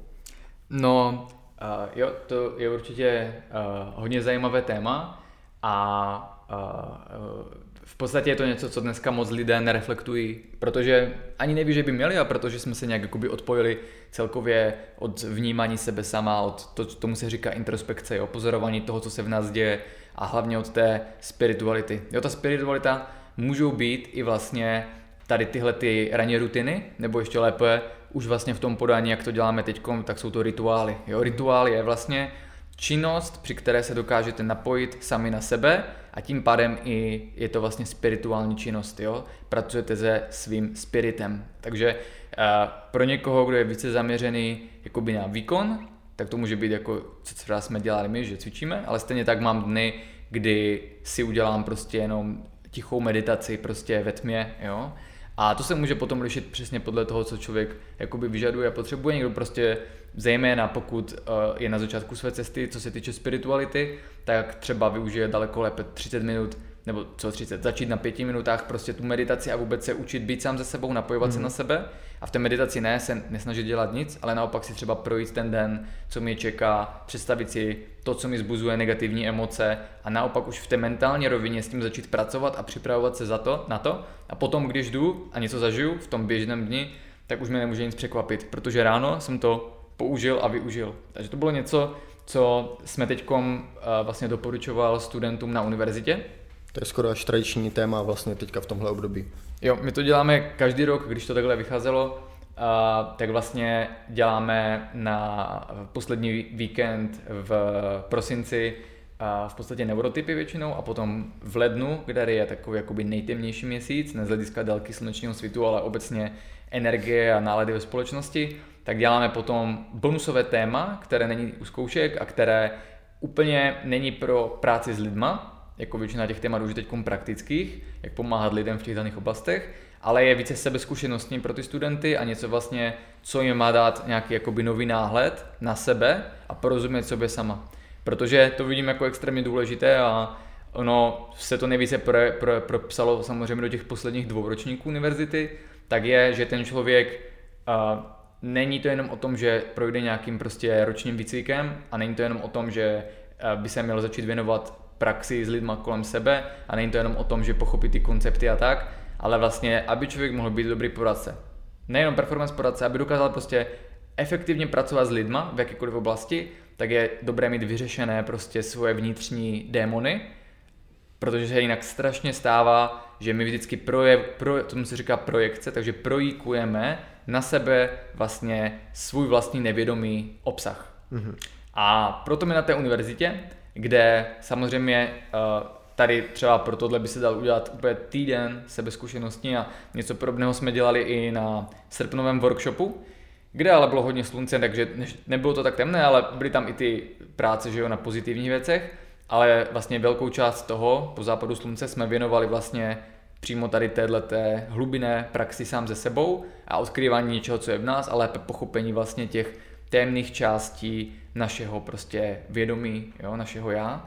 No, uh, jo, to je určitě uh, hodně zajímavé téma a uh, v podstatě je to něco, co dneska moc lidé nereflektují, protože ani neví, že by měli a protože jsme se nějak jakoby odpojili celkově od vnímání sebe sama, od to, tomu se říká introspekce, o pozorování toho, co se v nás děje a hlavně od té spirituality. Jo, ta spiritualita můžou být i vlastně tady tyhle ty ranní rutiny, nebo ještě lépe už vlastně v tom podání, jak to děláme teď, tak jsou to rituály. Jo, rituál je vlastně činnost, při které se dokážete napojit sami na sebe a tím pádem i je to vlastně spirituální činnost, jo? Pracujete se svým spiritem. Takže uh, pro někoho, kdo je více zaměřený jakoby na výkon, tak to může být jako, co jsme dělali my, že cvičíme, ale stejně tak mám dny, kdy si udělám prostě jenom tichou meditaci prostě ve tmě, jo. A to se může potom lišit přesně podle toho, co člověk jakoby vyžaduje a potřebuje. Někdo prostě, zejména pokud uh, je na začátku své cesty, co se týče spirituality, tak třeba využije daleko lépe 30 minut nebo co 30, začít na pěti minutách prostě tu meditaci a vůbec se učit být sám ze sebou, napojovat mm. se mhm. na sebe a v té meditaci ne se nesnažit dělat nic, ale naopak si třeba projít ten den, co mě čeká, představit si to, co mi zbuzuje negativní emoce a naopak už v té mentální rovině s tím začít pracovat a připravovat se za to, na to a potom, když jdu a něco zažiju v tom běžném dni, tak už mě nemůže nic překvapit, protože ráno jsem to použil a využil. Takže to bylo něco, co jsme teď vlastně doporučoval studentům na univerzitě, to je skoro až tradiční téma vlastně teďka v tomhle období. Jo, my to děláme každý rok, když to takhle vycházelo, tak vlastně děláme na poslední víkend v prosinci uh, v podstatě neurotypy většinou a potom v lednu, kde je takový jakoby nejtemnější měsíc, ne z hlediska délky slunečního svitu, ale obecně energie a nálady ve společnosti, tak děláme potom bonusové téma, které není u zkoušek a které úplně není pro práci s lidma, jako většina těch témat už teď praktických, jak pomáhat lidem v těch daných oblastech, ale je více sebezkušenostní pro ty studenty a něco vlastně, co jim má dát nějaký jakoby nový náhled na sebe a porozumět sobě sama. Protože to vidím jako extrémně důležité a ono se to nejvíce pro, pro, propsalo samozřejmě do těch posledních dvou ročníků univerzity, tak je, že ten člověk uh, není to jenom o tom, že projde nějakým prostě ročním výcvikem a není to jenom o tom, že by se měl začít věnovat praxi s lidma kolem sebe a není to jenom o tom, že pochopí ty koncepty a tak, ale vlastně, aby člověk mohl být dobrý poradce. Nejenom performance poradce, aby dokázal prostě efektivně pracovat s lidma v jakékoliv oblasti, tak je dobré mít vyřešené prostě svoje vnitřní démony, protože se jinak strašně stává, že my vždycky projev, pro, tomu se říká projekce, takže projíkujeme na sebe vlastně svůj vlastní nevědomý obsah. Mm-hmm. A proto my na té univerzitě kde samozřejmě eh, tady třeba pro tohle by se dal udělat úplně týden sebezkušenostní a něco podobného jsme dělali i na srpnovém workshopu, kde ale bylo hodně slunce, takže nebylo to tak temné, ale byly tam i ty práce že jo, na pozitivních věcech, ale vlastně velkou část toho po západu slunce jsme věnovali vlastně přímo tady této hlubiné praxi sám ze sebou a odkrývání něčeho, co je v nás, ale pochopení vlastně těch temných částí našeho prostě vědomí, jo, našeho já.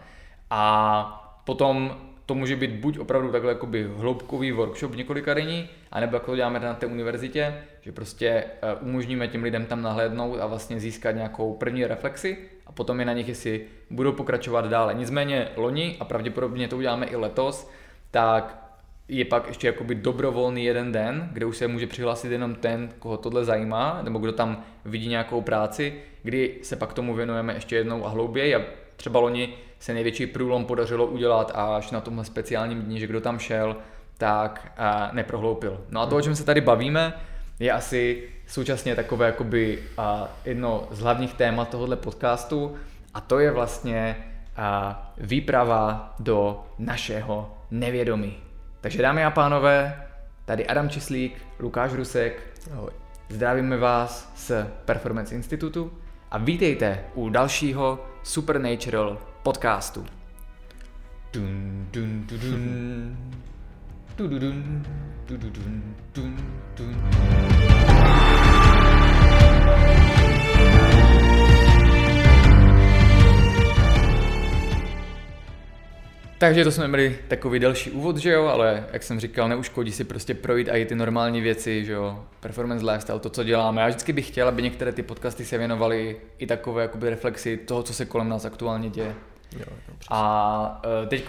A potom to může být buď opravdu takhle jakoby hloubkový workshop několika denní, anebo jako to děláme na té univerzitě, že prostě eh, umožníme těm lidem tam nahlédnout a vlastně získat nějakou první reflexi a potom je na nich, jestli budou pokračovat dále. Nicméně loni a pravděpodobně to uděláme i letos, tak je pak ještě jakoby dobrovolný jeden den, kde už se může přihlásit jenom ten, koho tohle zajímá, nebo kdo tam vidí nějakou práci, kdy se pak tomu věnujeme ještě jednou a hlouběji a třeba loni se největší průlom podařilo udělat až na tomhle speciálním dní, že kdo tam šel, tak a neprohloupil. No a to, o čem se tady bavíme, je asi současně takové jakoby a jedno z hlavních témat tohohle podcastu a to je vlastně a výprava do našeho nevědomí. Takže dámy a pánové, tady Adam Čislík, Lukáš Rusek. Ahoj. Zdravíme vás z Performance Institutu a vítejte u dalšího Supernatural podcastu. Dun, dun, dun, dun. Dun, dun, dun, dun, dun, dun, dun. Takže to jsme měli takový delší úvod, že jo, ale jak jsem říkal, neuškodí si prostě projít i ty normální věci, že jo, performance lifestyle, to, co děláme. Já vždycky bych chtěl, aby některé ty podcasty se věnovaly i takové jakoby reflexi toho, co se kolem nás aktuálně děje. Jo, jo, a e, teď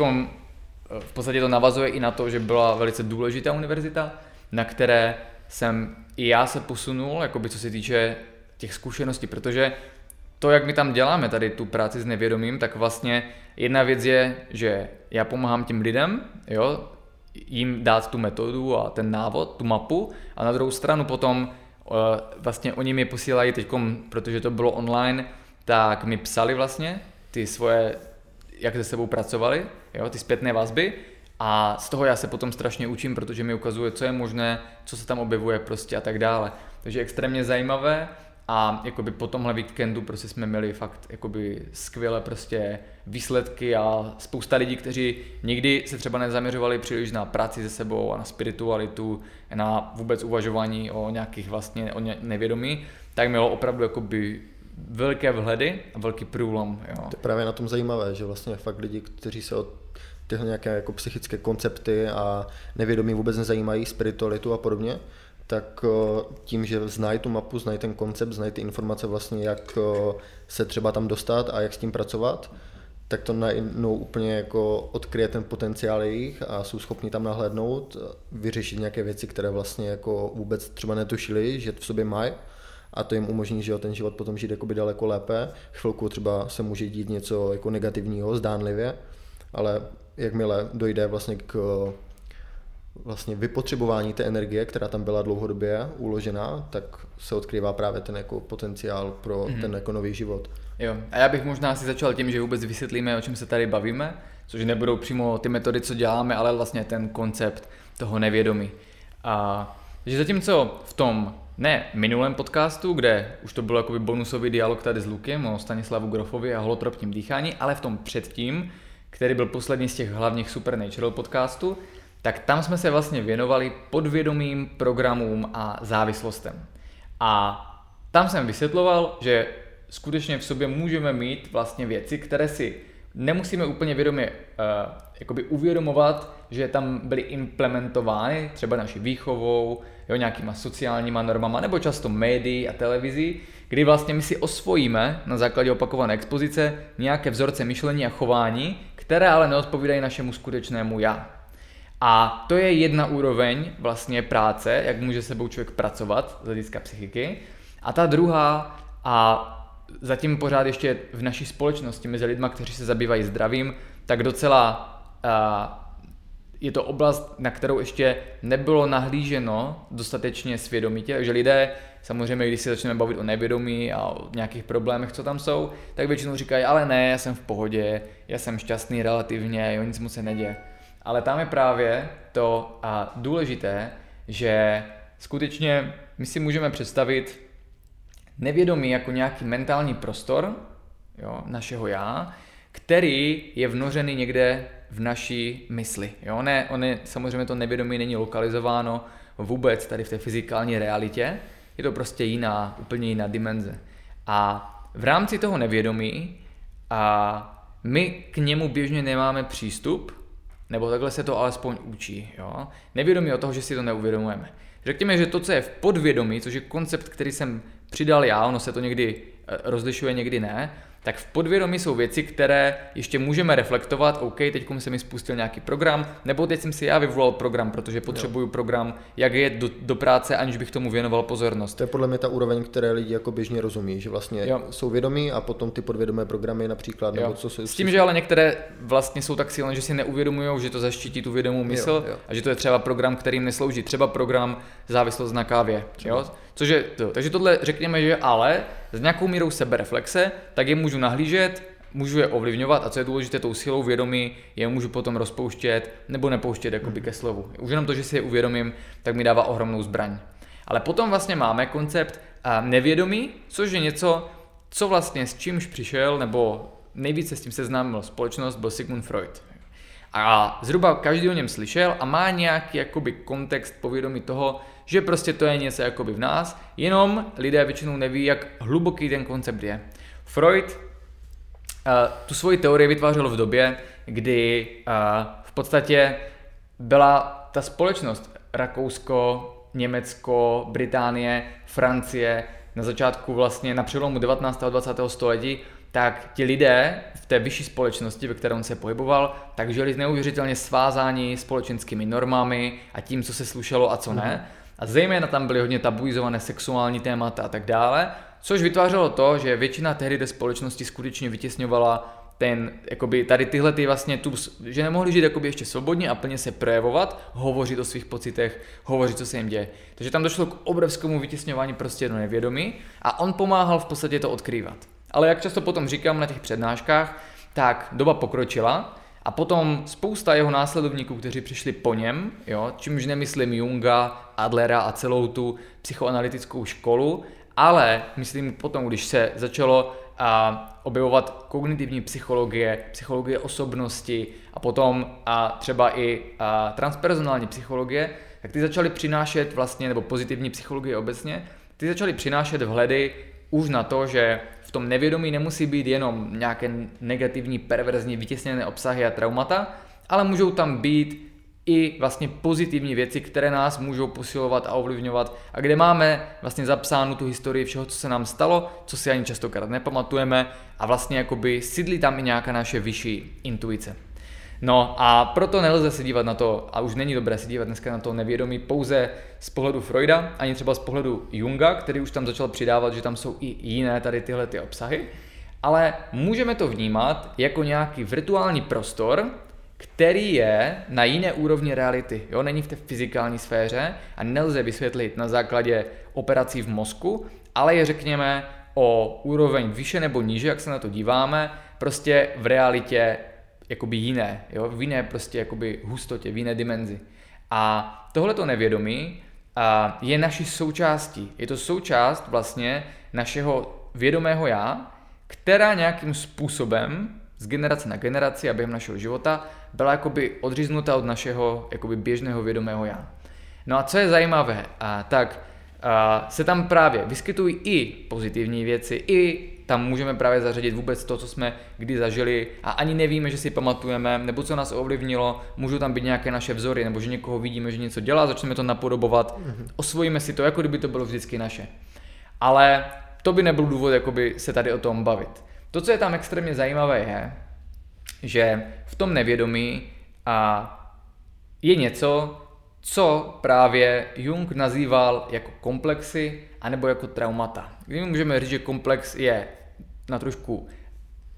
v podstatě to navazuje i na to, že byla velice důležitá univerzita, na které jsem i já se posunul, jakoby co se týče těch zkušeností, protože to, jak my tam děláme tady tu práci s nevědomím, tak vlastně jedna věc je, že já pomáhám těm lidem, jo, jim dát tu metodu a ten návod, tu mapu a na druhou stranu potom uh, vlastně oni mi posílají teď, protože to bylo online, tak mi psali vlastně ty svoje, jak se sebou pracovali, jo, ty zpětné vazby a z toho já se potom strašně učím, protože mi ukazuje, co je možné, co se tam objevuje prostě a tak dále. Takže extrémně zajímavé a jakoby po tomhle víkendu prostě jsme měli fakt jakoby skvělé prostě výsledky a spousta lidí, kteří nikdy se třeba nezaměřovali příliš na práci se sebou a na spiritualitu, na vůbec uvažování o nějakých vlastně o nevědomí, tak mělo opravdu jakoby velké vhledy a velký průlom. Jo. To je právě na tom zajímavé, že vlastně fakt lidi, kteří se o tyhle nějaké jako psychické koncepty a nevědomí vůbec nezajímají, spiritualitu a podobně, tak eh, tím, že znají tu mapu, znají ten koncept, znají ty informace vlastně, jak eh, se třeba tam dostat a jak s tím pracovat, tak to najednou úplně jako odkryje ten potenciál jejich a jsou schopni tam nahlédnout, vyřešit nějaké věci, které vlastně jako vůbec třeba netušili, že v sobě mají a to jim umožní, že ten život potom žít jakoby daleko lépe. Chvilku třeba se může dít něco jako negativního, zdánlivě, ale jakmile dojde vlastně k vlastně vypotřebování té energie, která tam byla dlouhodobě uložená, tak se odkrývá právě ten jako potenciál pro mm-hmm. ten jako nový život. Jo, a já bych možná si začal tím, že vůbec vysvětlíme, o čem se tady bavíme, což nebudou přímo ty metody, co děláme, ale vlastně ten koncept toho nevědomí. A že zatímco v tom ne minulém podcastu, kde už to byl jakoby bonusový dialog tady s Lukem o Stanislavu Grofovi a holotropním dýchání, ale v tom předtím, který byl poslední z těch hlavních Supernatural podcastů, tak tam jsme se vlastně věnovali podvědomým programům a závislostem. A tam jsem vysvětloval, že skutečně v sobě můžeme mít vlastně věci, které si nemusíme úplně vědomě uh, uvědomovat, že tam byly implementovány třeba naší výchovou, jo, nějakýma sociálníma normama, nebo často médií a televizí, kdy vlastně my si osvojíme na základě opakované expozice nějaké vzorce myšlení a chování, které ale neodpovídají našemu skutečnému já. A to je jedna úroveň vlastně práce, jak může sebou člověk pracovat z hlediska psychiky. A ta druhá, a zatím pořád ještě v naší společnosti mezi lidmi, kteří se zabývají zdravím, tak docela je to oblast, na kterou ještě nebylo nahlíženo dostatečně svědomitě, takže lidé samozřejmě, když se začneme bavit o nevědomí a o nějakých problémech, co tam jsou, tak většinou říkají, ale ne, já jsem v pohodě, já jsem šťastný relativně, jo, nic mu se neděje. Ale tam je právě to a důležité, že skutečně my si můžeme představit nevědomí jako nějaký mentální prostor jo, našeho já, který je vnořený někde v naší mysli. Jo? Ne, on je, samozřejmě to nevědomí není lokalizováno vůbec tady v té fyzikální realitě, je to prostě jiná, úplně jiná dimenze. A v rámci toho nevědomí a my k němu běžně nemáme přístup, nebo takhle se to alespoň učí. Jo? Nevědomí o toho, že si to neuvědomujeme. Řekněme, že to, co je v podvědomí, což je koncept, který jsem přidal já, ono se to někdy eh, rozlišuje, někdy ne, tak v podvědomí jsou věci, které ještě můžeme reflektovat, OK, teď se mi spustil nějaký program, nebo teď jsem si já vyvolal program, protože potřebuju program, jak je do, do práce, aniž bych tomu věnoval pozornost. To je podle mě ta úroveň, které lidi jako běžně rozumí, že vlastně jo. jsou vědomí a potom ty podvědomé programy například, nebo co jsou. S tím, že ale některé vlastně jsou tak silné, že si neuvědomují, že to zaštítí tu vědomou mysl jo, jo. a že to je třeba program, kterým neslouží, třeba program závislost na kávě. Jo? Což je to. Takže tohle řekněme, že ale s nějakou mírou sebereflexe, tak je můžu nahlížet, můžu je ovlivňovat a co je důležité, tou silou vědomí je můžu potom rozpouštět nebo nepouštět jakoby ke slovu. Už jenom to, že si je uvědomím, tak mi dává ohromnou zbraň. Ale potom vlastně máme koncept nevědomí, což je něco, co vlastně s čímž přišel, nebo nejvíce s tím seznámil společnost, byl Sigmund Freud. A zhruba každý o něm slyšel a má nějaký jakoby kontext povědomí toho, že prostě to je něco jakoby v nás, jenom lidé většinou neví, jak hluboký ten koncept je. Freud uh, tu svoji teorii vytvářel v době, kdy uh, v podstatě byla ta společnost Rakousko, Německo, Británie, Francie na začátku vlastně na přelomu 19. a 20. století tak ti lidé v té vyšší společnosti, ve které on se pohyboval, tak žili neuvěřitelně svázáni společenskými normami a tím, co se slušelo a co ne. Mhm. A zejména tam byly hodně tabuizované sexuální témata a tak dále, což vytvářelo to, že většina tehdy té společnosti skutečně vytěsňovala ten, jakoby tady tyhle ty vlastně tu, že nemohli žít jakoby ještě svobodně a plně se projevovat, hovořit o svých pocitech, hovořit, co se jim děje. Takže tam došlo k obrovskému vytěsňování prostě do nevědomí a on pomáhal v podstatě to odkrývat. Ale jak často potom říkám na těch přednáškách, tak doba pokročila a potom spousta jeho následovníků, kteří přišli po něm, jo, čímž nemyslím Junga, Adlera a celou tu psychoanalytickou školu, ale myslím potom, když se začalo a objevovat kognitivní psychologie, psychologie osobnosti a potom a třeba i a transpersonální psychologie, tak ty začaly přinášet vlastně, nebo pozitivní psychologie obecně, ty začaly přinášet vhledy už na to, že v tom nevědomí nemusí být jenom nějaké negativní, perverzní, vytěsněné obsahy a traumata, ale můžou tam být i vlastně pozitivní věci, které nás můžou posilovat a ovlivňovat a kde máme vlastně zapsánu tu historii všeho, co se nám stalo, co si ani častokrát nepamatujeme a vlastně jakoby sídlí tam i nějaká naše vyšší intuice. No a proto nelze se dívat na to, a už není dobré se dívat dneska na to nevědomí pouze z pohledu Freuda, ani třeba z pohledu Junga, který už tam začal přidávat, že tam jsou i jiné tady tyhle ty obsahy, ale můžeme to vnímat jako nějaký virtuální prostor, který je na jiné úrovni reality. Jo? Není v té fyzikální sféře a nelze vysvětlit na základě operací v mozku, ale je řekněme o úroveň vyše nebo níže, jak se na to díváme, prostě v realitě jakoby jiné, jo? v jiné prostě jakoby hustotě, v jiné dimenzi. A tohleto nevědomí a je naší součástí. Je to součást vlastně našeho vědomého já, která nějakým způsobem z generace na generaci a během našeho života byla jakoby odříznuta od našeho jakoby běžného vědomého já. No a co je zajímavé, a, tak a, se tam právě vyskytují i pozitivní věci, i tam můžeme právě zařadit vůbec to, co jsme kdy zažili a ani nevíme, že si pamatujeme, nebo co nás ovlivnilo, můžou tam být nějaké naše vzory, nebo že někoho vidíme, že něco dělá, začneme to napodobovat, mm-hmm. osvojíme si to, jako kdyby to bylo vždycky naše. Ale to by nebyl důvod jakoby se tady o tom bavit. To, co je tam extrémně zajímavé, je, že v tom nevědomí a je něco, co právě Jung nazýval jako komplexy anebo jako traumata. Kdy můžeme říct, že komplex je na trošku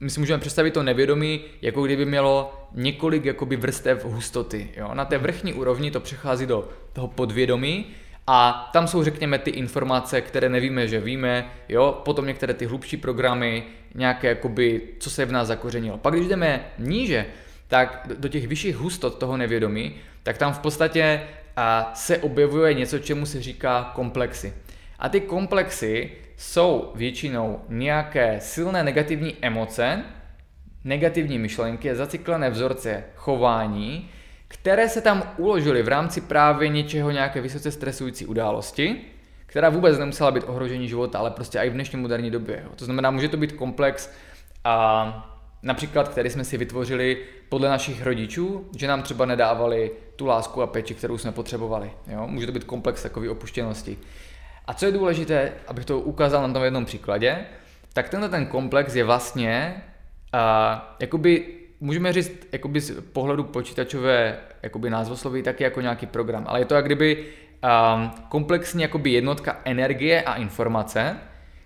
my si můžeme představit to nevědomí, jako kdyby mělo několik jakoby vrstev hustoty. Jo? Na té vrchní úrovni to přechází do toho podvědomí a tam jsou, řekněme, ty informace, které nevíme, že víme, jo, potom některé ty hlubší programy, nějaké, jakoby, co se v nás zakořenilo. Pak když jdeme níže, tak do těch vyšších hustot toho nevědomí, tak tam v podstatě a, se objevuje něco, čemu se říká komplexy. A ty komplexy jsou většinou nějaké silné negativní emoce, negativní myšlenky, zacyklené vzorce chování, které se tam uložily v rámci právě něčeho, nějaké vysoce stresující události, která vůbec nemusela být ohrožení života, ale prostě i v dnešní moderní době. To znamená, může to být komplex a například, který jsme si vytvořili podle našich rodičů, že nám třeba nedávali tu lásku a péči, kterou jsme potřebovali. Jo. Může to být komplex takové opuštěnosti. A co je důležité, abych to ukázal na tom jednom příkladě, tak tenhle ten komplex je vlastně uh, jakoby můžeme říct jakoby z pohledu počítačové jakoby názvosloví taky jako nějaký program, ale je to jak kdyby um, komplexní jakoby jednotka energie a informace,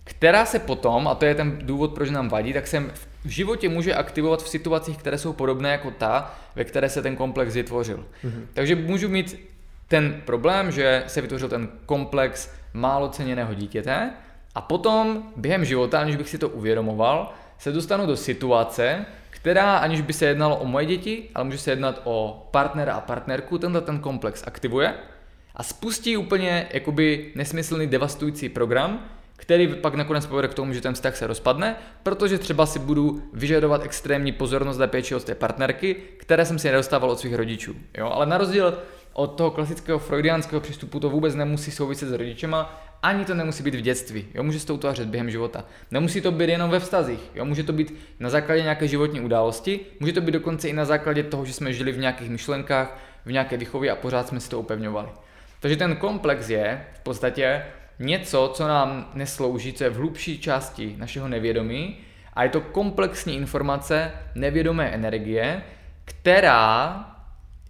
která se potom, a to je ten důvod, proč nám vadí, tak se v životě může aktivovat v situacích, které jsou podobné jako ta, ve které se ten komplex vytvořil. Mm-hmm. Takže můžu mít ten problém, že se vytvořil ten komplex málo ceněného dítěte a potom během života, aniž bych si to uvědomoval, se dostanu do situace, která, aniž by se jednalo o moje děti, ale může se jednat o partnera a partnerku, tenhle ten komplex aktivuje a spustí úplně jakoby nesmyslný devastující program, který pak nakonec povede k tomu, že ten vztah se rozpadne, protože třeba si budu vyžadovat extrémní pozornost a péči od té partnerky, které jsem si nedostával od svých rodičů. Jo? Ale na rozdíl od toho klasického freudiánského přístupu to vůbec nemusí souviset s rodičema, ani to nemusí být v dětství, jo, může se to utvářet během života. Nemusí to být jenom ve vztazích, jo, může to být na základě nějaké životní události, může to být dokonce i na základě toho, že jsme žili v nějakých myšlenkách, v nějaké výchově a pořád jsme si to upevňovali. Takže ten komplex je v podstatě něco, co nám neslouží, co je v hlubší části našeho nevědomí A je to komplexní informace nevědomé energie, která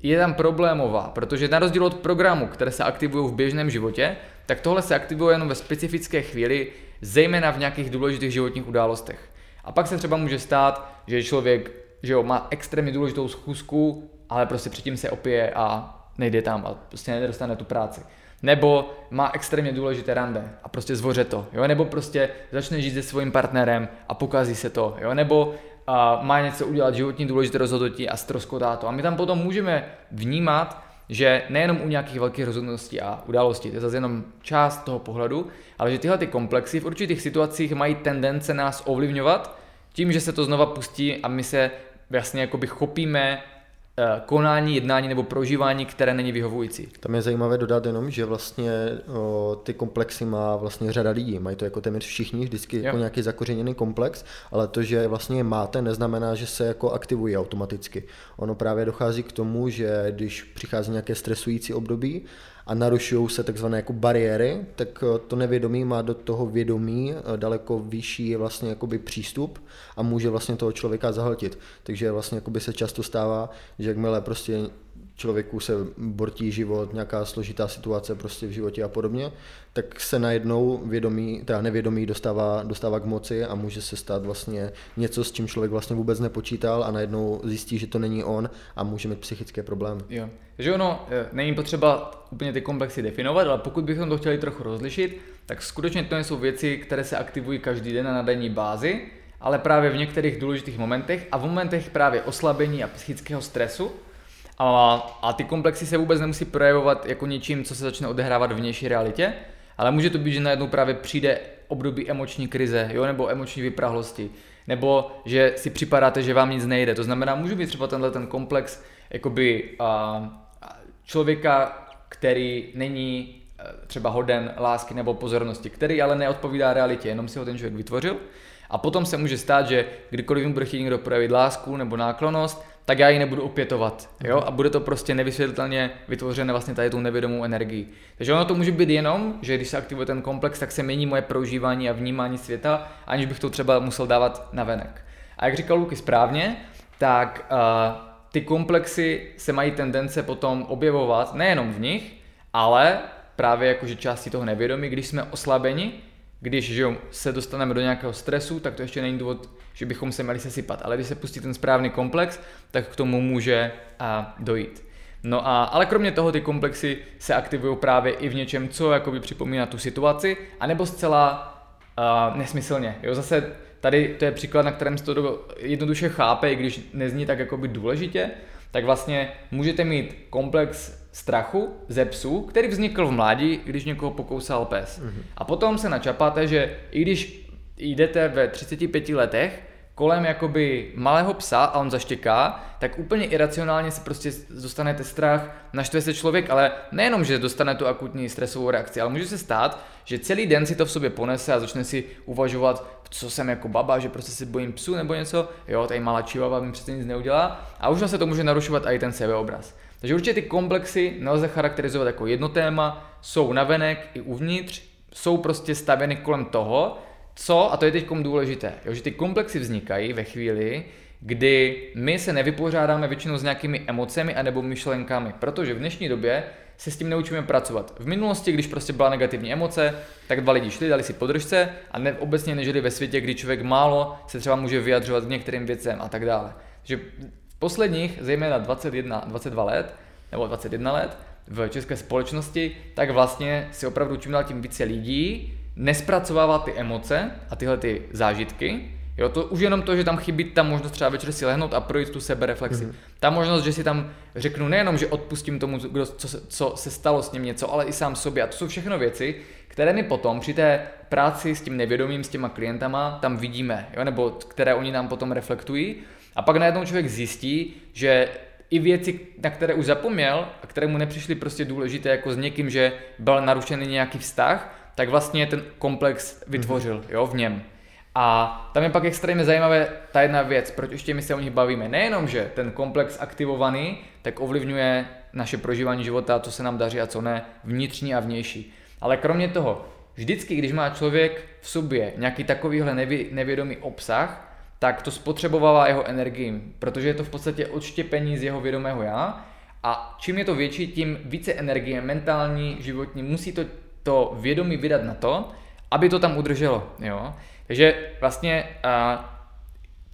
je tam problémová, protože na rozdíl od programů, které se aktivují v běžném životě, tak tohle se aktivuje jenom ve specifické chvíli, zejména v nějakých důležitých životních událostech. A pak se třeba může stát, že člověk že jo, má extrémně důležitou schůzku, ale prostě předtím se opije a nejde tam a prostě nedostane tu práci. Nebo má extrémně důležité rande a prostě zvoře to, jo? nebo prostě začne žít se svým partnerem a pokazí se to, jo? nebo a má něco udělat životní důležité rozhodnutí a stroskotá to. A my tam potom můžeme vnímat, že nejenom u nějakých velkých rozhodností a událostí, to je zase jenom část toho pohledu, ale že tyhle ty komplexy v určitých situacích mají tendence nás ovlivňovat tím, že se to znova pustí a my se vlastně jakoby chopíme konání, jednání nebo prožívání, které není vyhovující. Tam je zajímavé dodat jenom, že vlastně o, ty komplexy má vlastně řada lidí. Mají to jako téměř všichni, vždycky jo. jako nějaký zakořeněný komplex, ale to, že vlastně je máte, neznamená, že se jako aktivují automaticky. Ono právě dochází k tomu, že když přichází nějaké stresující období, a narušují se takzvané jako bariéry, tak eh, to nevědomí má do toho vědomí eh, daleko vyšší vlastně jakoby přístup a může vlastně toho člověka zahltit. Takže vlastně jakoby se často stává, že jakmile prostě člověku se bortí život, nějaká složitá situace prostě v životě a podobně, tak se najednou vědomí, teda nevědomí dostává, dostává k moci a může se stát vlastně něco, s čím člověk vlastně vůbec nepočítal a najednou zjistí, že to není on a může mít psychické problémy. Jo. Takže ono, e, není potřeba úplně ty komplexy definovat, ale pokud bychom to chtěli trochu rozlišit, tak skutečně to jsou věci, které se aktivují každý den na denní bázi, ale právě v některých důležitých momentech a v momentech právě oslabení a psychického stresu, a, a ty komplexy se vůbec nemusí projevovat jako něčím, co se začne odehrávat v vnější realitě, ale může to být, že najednou právě přijde období emoční krize, jo, nebo emoční vyprahlosti, nebo že si připadáte, že vám nic nejde. To znamená, může být třeba tenhle ten komplex jakoby a, člověka, který není e, třeba hoden lásky nebo pozornosti, který ale neodpovídá realitě, jenom si ho ten člověk vytvořil. A potom se může stát, že kdykoliv mu bude chtít někdo projevit lásku nebo náklonost, tak já ji nebudu opětovat. Jo? A bude to prostě nevysvětlitelně vytvořené vlastně tady tou nevědomou energií. Takže ono to může být jenom, že když se aktivuje ten komplex, tak se mění moje prožívání a vnímání světa, aniž bych to třeba musel dávat na venek. A jak říkal Luky správně, tak uh, ty komplexy se mají tendence potom objevovat nejenom v nich, ale právě jakože části toho nevědomí, když jsme oslabeni, když že jo, se dostaneme do nějakého stresu, tak to ještě není důvod, že bychom se měli sesypat. Ale když se pustí ten správný komplex, tak k tomu může a, dojít. No a, ale kromě toho ty komplexy se aktivují právě i v něčem, co jakoby připomíná tu situaci, anebo zcela a, nesmyslně. Jo, zase tady to je příklad, na kterém se to jednoduše chápe, i když nezní tak jakoby důležitě, tak vlastně můžete mít komplex strachu ze psů, který vznikl v mládí, když někoho pokousal pes. Mm-hmm. A potom se načapáte, že i když jdete ve 35 letech kolem jakoby malého psa a on zaštěká, tak úplně iracionálně si prostě dostanete strach, naštve se člověk, ale nejenom, že dostane tu akutní stresovou reakci, ale může se stát, že celý den si to v sobě ponese a začne si uvažovat, co jsem jako baba, že prostě si bojím psu nebo něco, jo, tady malá čivava mi přece nic neudělá a už se to může narušovat i ten sebeobraz. Takže určitě ty komplexy nelze charakterizovat jako jedno téma, jsou navenek i uvnitř, jsou prostě stavěny kolem toho, co, a to je teď důležité, jo, že ty komplexy vznikají ve chvíli, kdy my se nevypořádáme většinou s nějakými emocemi anebo myšlenkami, protože v dnešní době se s tím neučíme pracovat. V minulosti, když prostě byla negativní emoce, tak dva lidi šli, dali si podržce a ne, obecně nežili ve světě, kdy člověk málo se třeba může vyjadřovat k některým věcem a tak dále. Takže posledních, zejména 21, 22 let, nebo 21 let v české společnosti, tak vlastně si opravdu čím dál tím více lidí nespracovává ty emoce a tyhle ty zážitky, Jo, to už jenom to, že tam chybí ta možnost třeba večer si lehnout a projít tu sebereflexi. Mm-hmm. Ta možnost, že si tam řeknu nejenom, že odpustím tomu, kdo, co, se, co se stalo s ním něco, ale i sám sobě. A to jsou všechno věci, které my potom při té práci s tím nevědomím, s těma klientama tam vidíme, jo, nebo které oni nám potom reflektují. A pak najednou člověk zjistí, že i věci, na které už zapomněl a které mu nepřišly prostě důležité, jako s někým, že byl narušený nějaký vztah, tak vlastně ten komplex vytvořil mm-hmm. jo, v něm. A tam je pak extrémně zajímavé ta jedna věc, proč ještě my se o nich bavíme. Nejenom, že ten komplex aktivovaný, tak ovlivňuje naše prožívání života, co se nám daří a co ne, vnitřní a vnější. Ale kromě toho, vždycky, když má člověk v sobě nějaký takovýhle nevě, nevědomý obsah, tak to spotřebovává jeho energii, protože je to v podstatě odštěpení z jeho vědomého já a čím je to větší, tím více energie, mentální, životní, musí to, to vědomí vydat na to, aby to tam udrželo. Jo? Takže vlastně,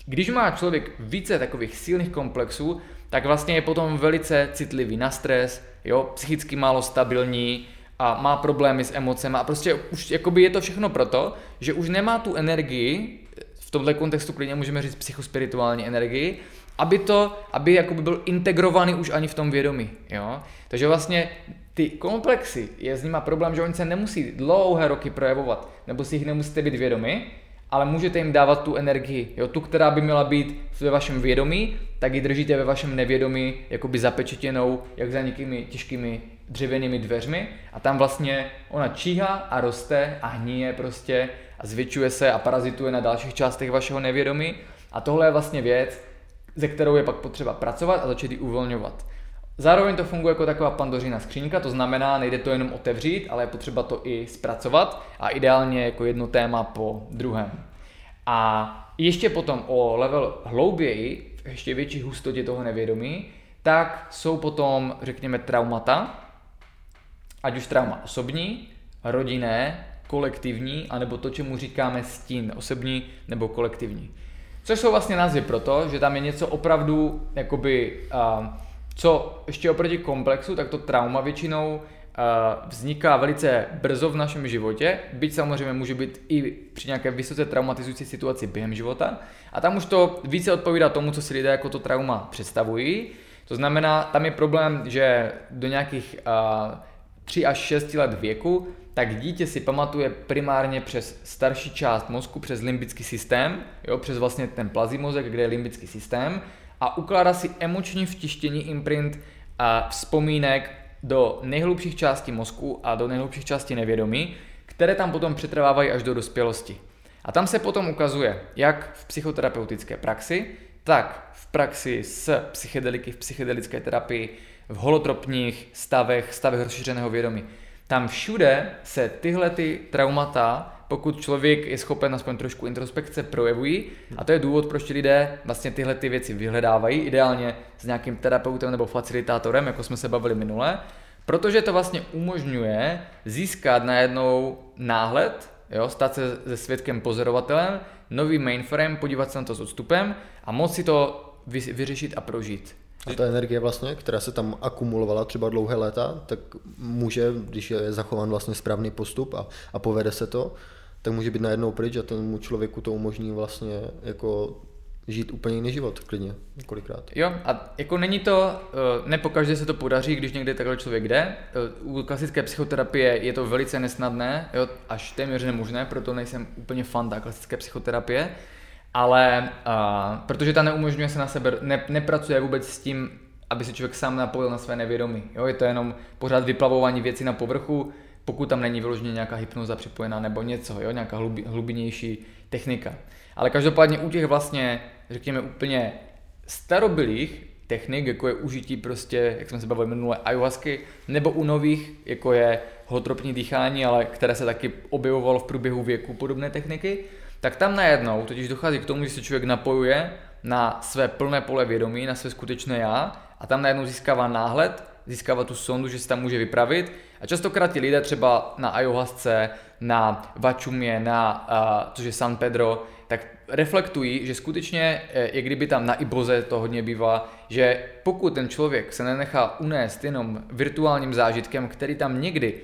když má člověk více takových silných komplexů, tak vlastně je potom velice citlivý na stres, jo, psychicky málo stabilní a má problémy s emocemi a prostě už jakoby je to všechno proto, že už nemá tu energii, v tomhle kontextu klidně můžeme říct psychospirituální energii, aby to, aby jakoby byl integrovaný už ani v tom vědomí, jo. Takže vlastně ty komplexy, je s nima problém, že oni se nemusí dlouhé roky projevovat, nebo si jich nemusíte být vědomi, ale můžete jim dávat tu energii, jo, tu, která by měla být ve vašem vědomí, tak ji držíte ve vašem nevědomí, jakoby zapečetěnou, jak za někými těžkými dřevěnými dveřmi a tam vlastně ona číhá a roste a hníje prostě a zvětšuje se a parazituje na dalších částech vašeho nevědomí a tohle je vlastně věc, ze kterou je pak potřeba pracovat a začít ji uvolňovat. Zároveň to funguje jako taková pandořina skřínka, to znamená, nejde to jenom otevřít, ale je potřeba to i zpracovat a ideálně jako jedno téma po druhém. A ještě potom o level hlouběji, v ještě větší hustotě toho nevědomí, tak jsou potom, řekněme, traumata, ať už trauma osobní, rodinné, kolektivní, anebo to, čemu říkáme stín, osobní nebo kolektivní. Což jsou vlastně názvy proto, že tam je něco opravdu jakoby uh, co ještě oproti komplexu, tak to trauma většinou uh, vzniká velice brzo v našem životě, byť samozřejmě může být i při nějaké vysoce traumatizující situaci během života. A tam už to více odpovídá tomu, co si lidé jako to trauma představují. To znamená, tam je problém, že do nějakých uh, 3 až 6 let věku, tak dítě si pamatuje primárně přes starší část mozku, přes limbický systém, jo, přes vlastně ten plazí mozek, kde je limbický systém a ukládá si emoční vtištění imprint a vzpomínek do nejhlubších částí mozku a do nejhlubších částí nevědomí, které tam potom přetrvávají až do dospělosti. A tam se potom ukazuje, jak v psychoterapeutické praxi, tak v praxi s psychedeliky, v psychedelické terapii, v holotropních stavech, stavech rozšířeného vědomí. Tam všude se tyhle ty traumata pokud člověk je schopen aspoň trošku introspekce, projevují. A to je důvod, proč lidé vlastně tyhle ty věci vyhledávají, ideálně s nějakým terapeutem nebo facilitátorem, jako jsme se bavili minule, protože to vlastně umožňuje získat najednou náhled, jo, stát se ze svědkem pozorovatelem, nový mainframe, podívat se na to s odstupem a moci to vyřešit a prožít. A ta energie vlastně, která se tam akumulovala třeba dlouhé léta, tak může, když je zachován vlastně správný postup a, a povede se to, tak může být najednou pryč a tomu člověku to umožní vlastně jako žít úplně jiný život, klidně, několikrát. Jo, a jako není to, eh, ne pokaždé se to podaří, když někde takhle člověk jde. Eh, u klasické psychoterapie je to velice nesnadné, jo, až téměř nemožné, proto nejsem úplně fan klasické psychoterapie, ale uh, protože ta neumožňuje se na sebe, ne, nepracuje vůbec s tím, aby se člověk sám napojil na své nevědomí. Jo, je to jenom pořád vyplavování věcí na povrchu, pokud tam není vyloženě nějaká hypnoza připojená nebo něco, jo, nějaká hlubi, hlubinější technika. Ale každopádně u těch vlastně, řekněme, úplně starobilých technik, jako je užití prostě, jak jsme se bavili minule, ayahuasky, nebo u nových, jako je holotropní dýchání, ale které se taky objevovalo v průběhu věku, podobné techniky, tak tam najednou totiž dochází k tomu, že se člověk napojuje na své plné pole vědomí, na své skutečné já a tam najednou získává náhled, získává tu sondu, že se tam může vypravit. A častokrát ti lidé třeba na ayahuasce, na Vačumě, na, uh, což je San Pedro, tak reflektují, že skutečně, je kdyby tam na Iboze to hodně bývá, že pokud ten člověk se nenechá unést jenom virtuálním zážitkem, který tam někdy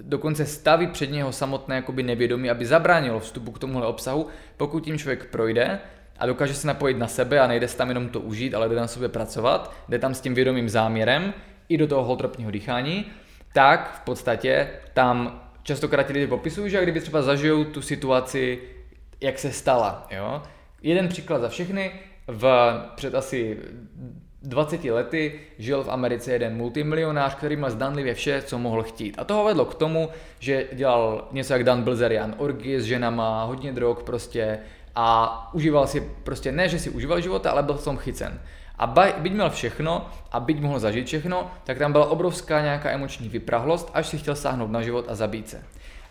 dokonce staví před něho samotné jakoby nevědomí, aby zabránilo vstupu k tomuhle obsahu, pokud tím člověk projde a dokáže se napojit na sebe a nejde se tam jenom to užít, ale jde na sobě pracovat, jde tam s tím vědomým záměrem i do toho holtropního dýchání, tak v podstatě tam častokrát ti lidé popisují, že kdyby třeba zažijou tu situaci, jak se stala. Jo? Jeden příklad za všechny, v, před asi 20 lety žil v Americe jeden multimilionář, který měl zdanlivě vše, co mohl chtít. A toho vedlo k tomu, že dělal něco jak Dan Bilzerian, orgie s ženama, hodně drog prostě a užíval si prostě, ne, že si užíval života, ale byl v tom chycen. A byť měl všechno a byť mohl zažít všechno, tak tam byla obrovská nějaká emoční vyprahlost, až si chtěl sáhnout na život a zabít se.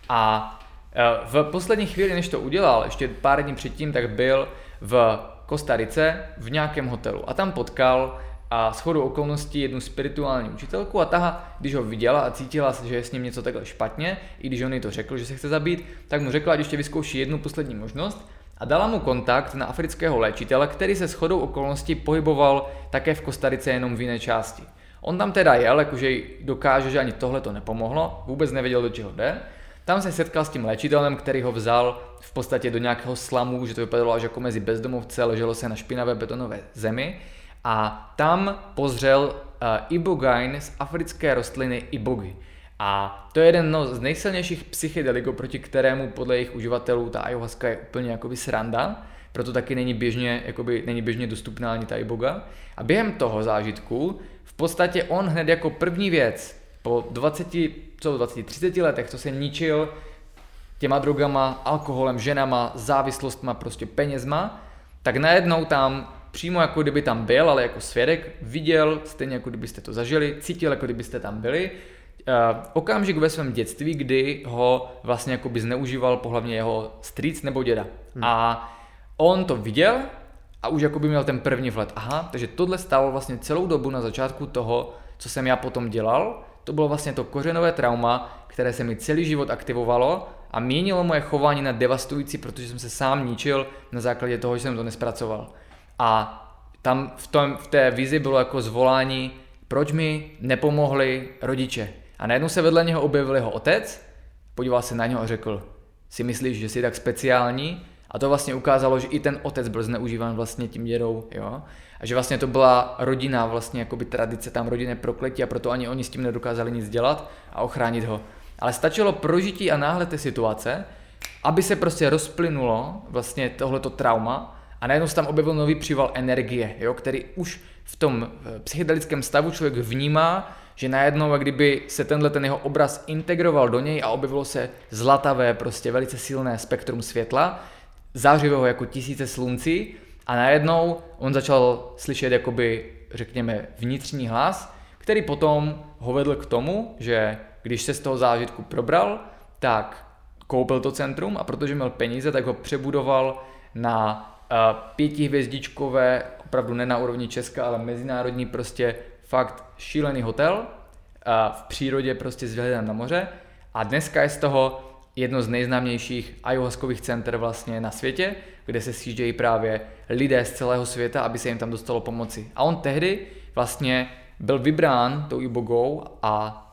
A e, v poslední chvíli, než to udělal, ještě pár dní předtím, tak byl v Kostarice v nějakém hotelu a tam potkal a shodou okolností jednu spirituální učitelku a ta, když ho viděla a cítila, že je s ním něco takhle špatně, i když on jí to řekl, že se chce zabít, tak mu řekla, že ještě vyzkouší jednu poslední možnost a dala mu kontakt na afrického léčitele, který se shodou okolností pohyboval také v Kostarice jenom v jiné části. On tam teda jel, jakože dokáže, že ani tohle to nepomohlo, vůbec nevěděl, do čeho jde. Tam se setkal s tím léčitelem, který ho vzal v podstatě do nějakého slamu, že to vypadalo až jako mezi bezdomovce, leželo se na špinavé betonové zemi a tam pozřel uh, ibogain z africké rostliny ibogy. A to je jeden no, z nejsilnějších psychedeliků, proti kterému podle jejich uživatelů ta ayahuasca je úplně jakoby sranda, proto taky není běžně, jakoby, není běžně dostupná ani ta iboga. A během toho zážitku v podstatě on hned jako první věc po 20, co 20, 30 letech, co se ničil těma drogama, alkoholem, ženama, závislostma, prostě penězma, tak najednou tam přímo jako kdyby tam byl, ale jako svědek viděl, stejně jako kdybyste to zažili, cítil, jako kdybyste tam byli, uh, okamžik ve svém dětství, kdy ho vlastně jako by zneužíval pohlavně jeho strýc nebo děda. Hmm. A on to viděl a už jako by měl ten první vlet. Aha, takže tohle stalo vlastně celou dobu na začátku toho, co jsem já potom dělal. To bylo vlastně to kořenové trauma, které se mi celý život aktivovalo a měnilo moje chování na devastující, protože jsem se sám ničil na základě toho, že jsem to nespracoval. A tam v, tom, v té vizi bylo jako zvolání, proč mi nepomohli rodiče. A najednou se vedle něho objevil jeho otec, podíval se na něho a řekl, si myslíš, že jsi tak speciální? A to vlastně ukázalo, že i ten otec byl zneužíván vlastně tím dědou, jo? A že vlastně to byla rodina, vlastně jakoby tradice, tam rodinné prokletí a proto ani oni s tím nedokázali nic dělat a ochránit ho. Ale stačilo prožití a náhle té situace, aby se prostě rozplynulo vlastně tohleto trauma a najednou se tam objevil nový příval energie, jo, který už v tom eh, psychedelickém stavu člověk vnímá, že najednou, jak kdyby se tenhle ten jeho obraz integroval do něj a objevilo se zlatavé, prostě velice silné spektrum světla, zářivého jako tisíce slunci a najednou on začal slyšet jakoby, řekněme, vnitřní hlas, který potom ho vedl k tomu, že když se z toho zážitku probral, tak koupil to centrum a protože měl peníze, tak ho přebudoval na pětihvězdičkové, opravdu ne na úrovni Česka, ale mezinárodní prostě fakt šílený hotel v přírodě prostě s na moře. A dneska je z toho jedno z nejznámějších ayahuaskových center vlastně na světě, kde se sjíždějí právě lidé z celého světa, aby se jim tam dostalo pomoci. A on tehdy vlastně byl vybrán tou ibogou a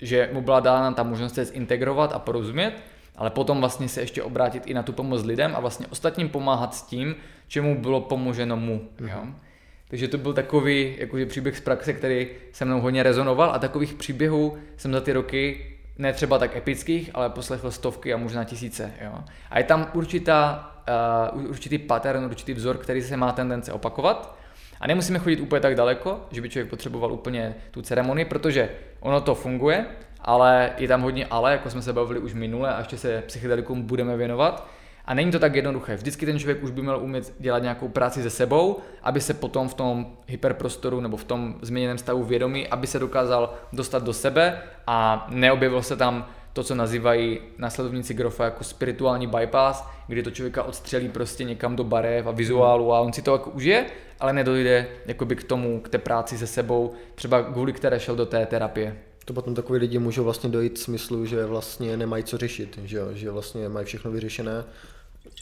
že mu byla dána ta možnost se zintegrovat a porozumět ale potom vlastně se ještě obrátit i na tu pomoc lidem a vlastně ostatním pomáhat s tím, čemu bylo pomoženo mu. Mm-hmm. Jo? Takže to byl takový jakože příběh z praxe, který se mnou hodně rezonoval a takových příběhů jsem za ty roky ne třeba tak epických, ale poslechl stovky a možná tisíce. Jo? A je tam určitá, uh, určitý pattern, určitý vzor, který se má tendence opakovat. A nemusíme chodit úplně tak daleko, že by člověk potřeboval úplně tu ceremonii, protože ono to funguje, ale je tam hodně ale, jako jsme se bavili už minule a ještě se psychedelikům budeme věnovat. A není to tak jednoduché. Vždycky ten člověk už by měl umět dělat nějakou práci se sebou, aby se potom v tom hyperprostoru nebo v tom změněném stavu vědomí, aby se dokázal dostat do sebe a neobjevil se tam to, co nazývají následovníci Grofa jako spirituální bypass, kdy to člověka odstřelí prostě někam do barev a vizuálu a on si to jako užije, ale nedojde jakoby k tomu, k té práci se sebou, třeba kvůli které šel do té terapie to potom takový lidi můžou vlastně dojít smyslu, že vlastně nemají co řešit, že, jo? že vlastně mají všechno vyřešené,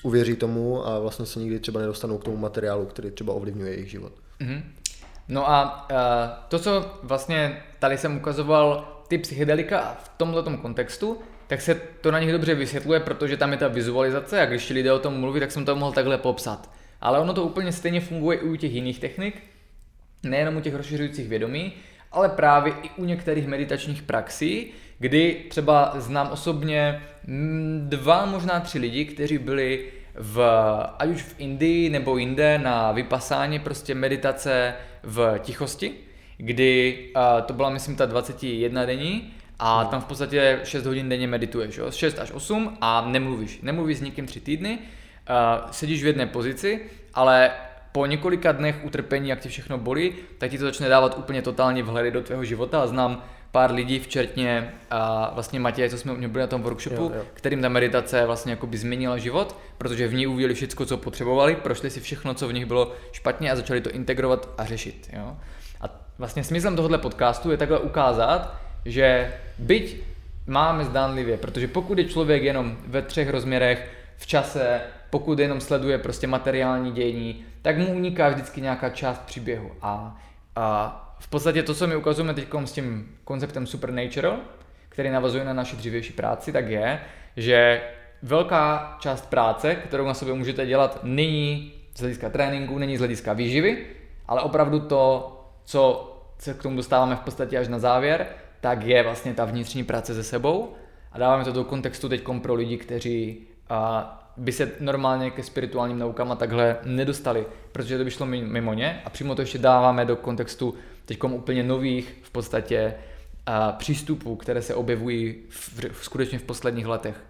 uvěří tomu a vlastně se nikdy třeba nedostanou k tomu materiálu, který třeba ovlivňuje jejich život. Mm-hmm. No a uh, to, co vlastně tady jsem ukazoval ty psychedelika v tomto kontextu, tak se to na nich dobře vysvětluje, protože tam je ta vizualizace a když ti lidé o tom mluví, tak jsem to mohl takhle popsat. Ale ono to úplně stejně funguje i u těch jiných technik, nejenom u těch rozšiřujících vědomí, ale právě i u některých meditačních praxí, kdy třeba znám osobně dva, možná tři lidi, kteří byli v, ať už v Indii nebo jinde na vypasání prostě meditace v tichosti, kdy uh, to byla myslím ta 21 denní a tam v podstatě 6 hodin denně medituješ, jo? 6 až 8 a nemluvíš. Nemluvíš s nikým 3 týdny, uh, sedíš v jedné pozici, ale po několika dnech utrpení, jak ti všechno bolí, tak ti to začne dávat úplně totálně vhledy do tvého života a znám pár lidí, včetně a vlastně Matěje, co jsme u něj byli na tom workshopu, jo, jo. kterým ta meditace vlastně by změnila život, protože v ní uviděli všechno, co potřebovali, prošli si všechno, co v nich bylo špatně a začali to integrovat a řešit. Jo? A vlastně smyslem tohohle podcastu je takhle ukázat, že byť máme zdánlivě, protože pokud je člověk jenom ve třech rozměrech, v čase, pokud jenom sleduje prostě materiální dění, tak mu uniká vždycky nějaká část příběhu. A, a v podstatě to, co my ukazujeme teď s tím konceptem Supernatural, který navazuje na naši dřívější práci, tak je, že velká část práce, kterou na sobě můžete dělat, není z hlediska tréninku, není z hlediska výživy, ale opravdu to, co se k tomu dostáváme v podstatě až na závěr, tak je vlastně ta vnitřní práce se sebou. A dáváme to do kontextu teď pro lidi, kteří a, by se normálně ke spirituálním naukám a takhle nedostali, protože to by šlo mimo ně. A přímo to ještě dáváme do kontextu teď úplně nových v podstatě a, přístupů, které se objevují v, v, skutečně v posledních letech.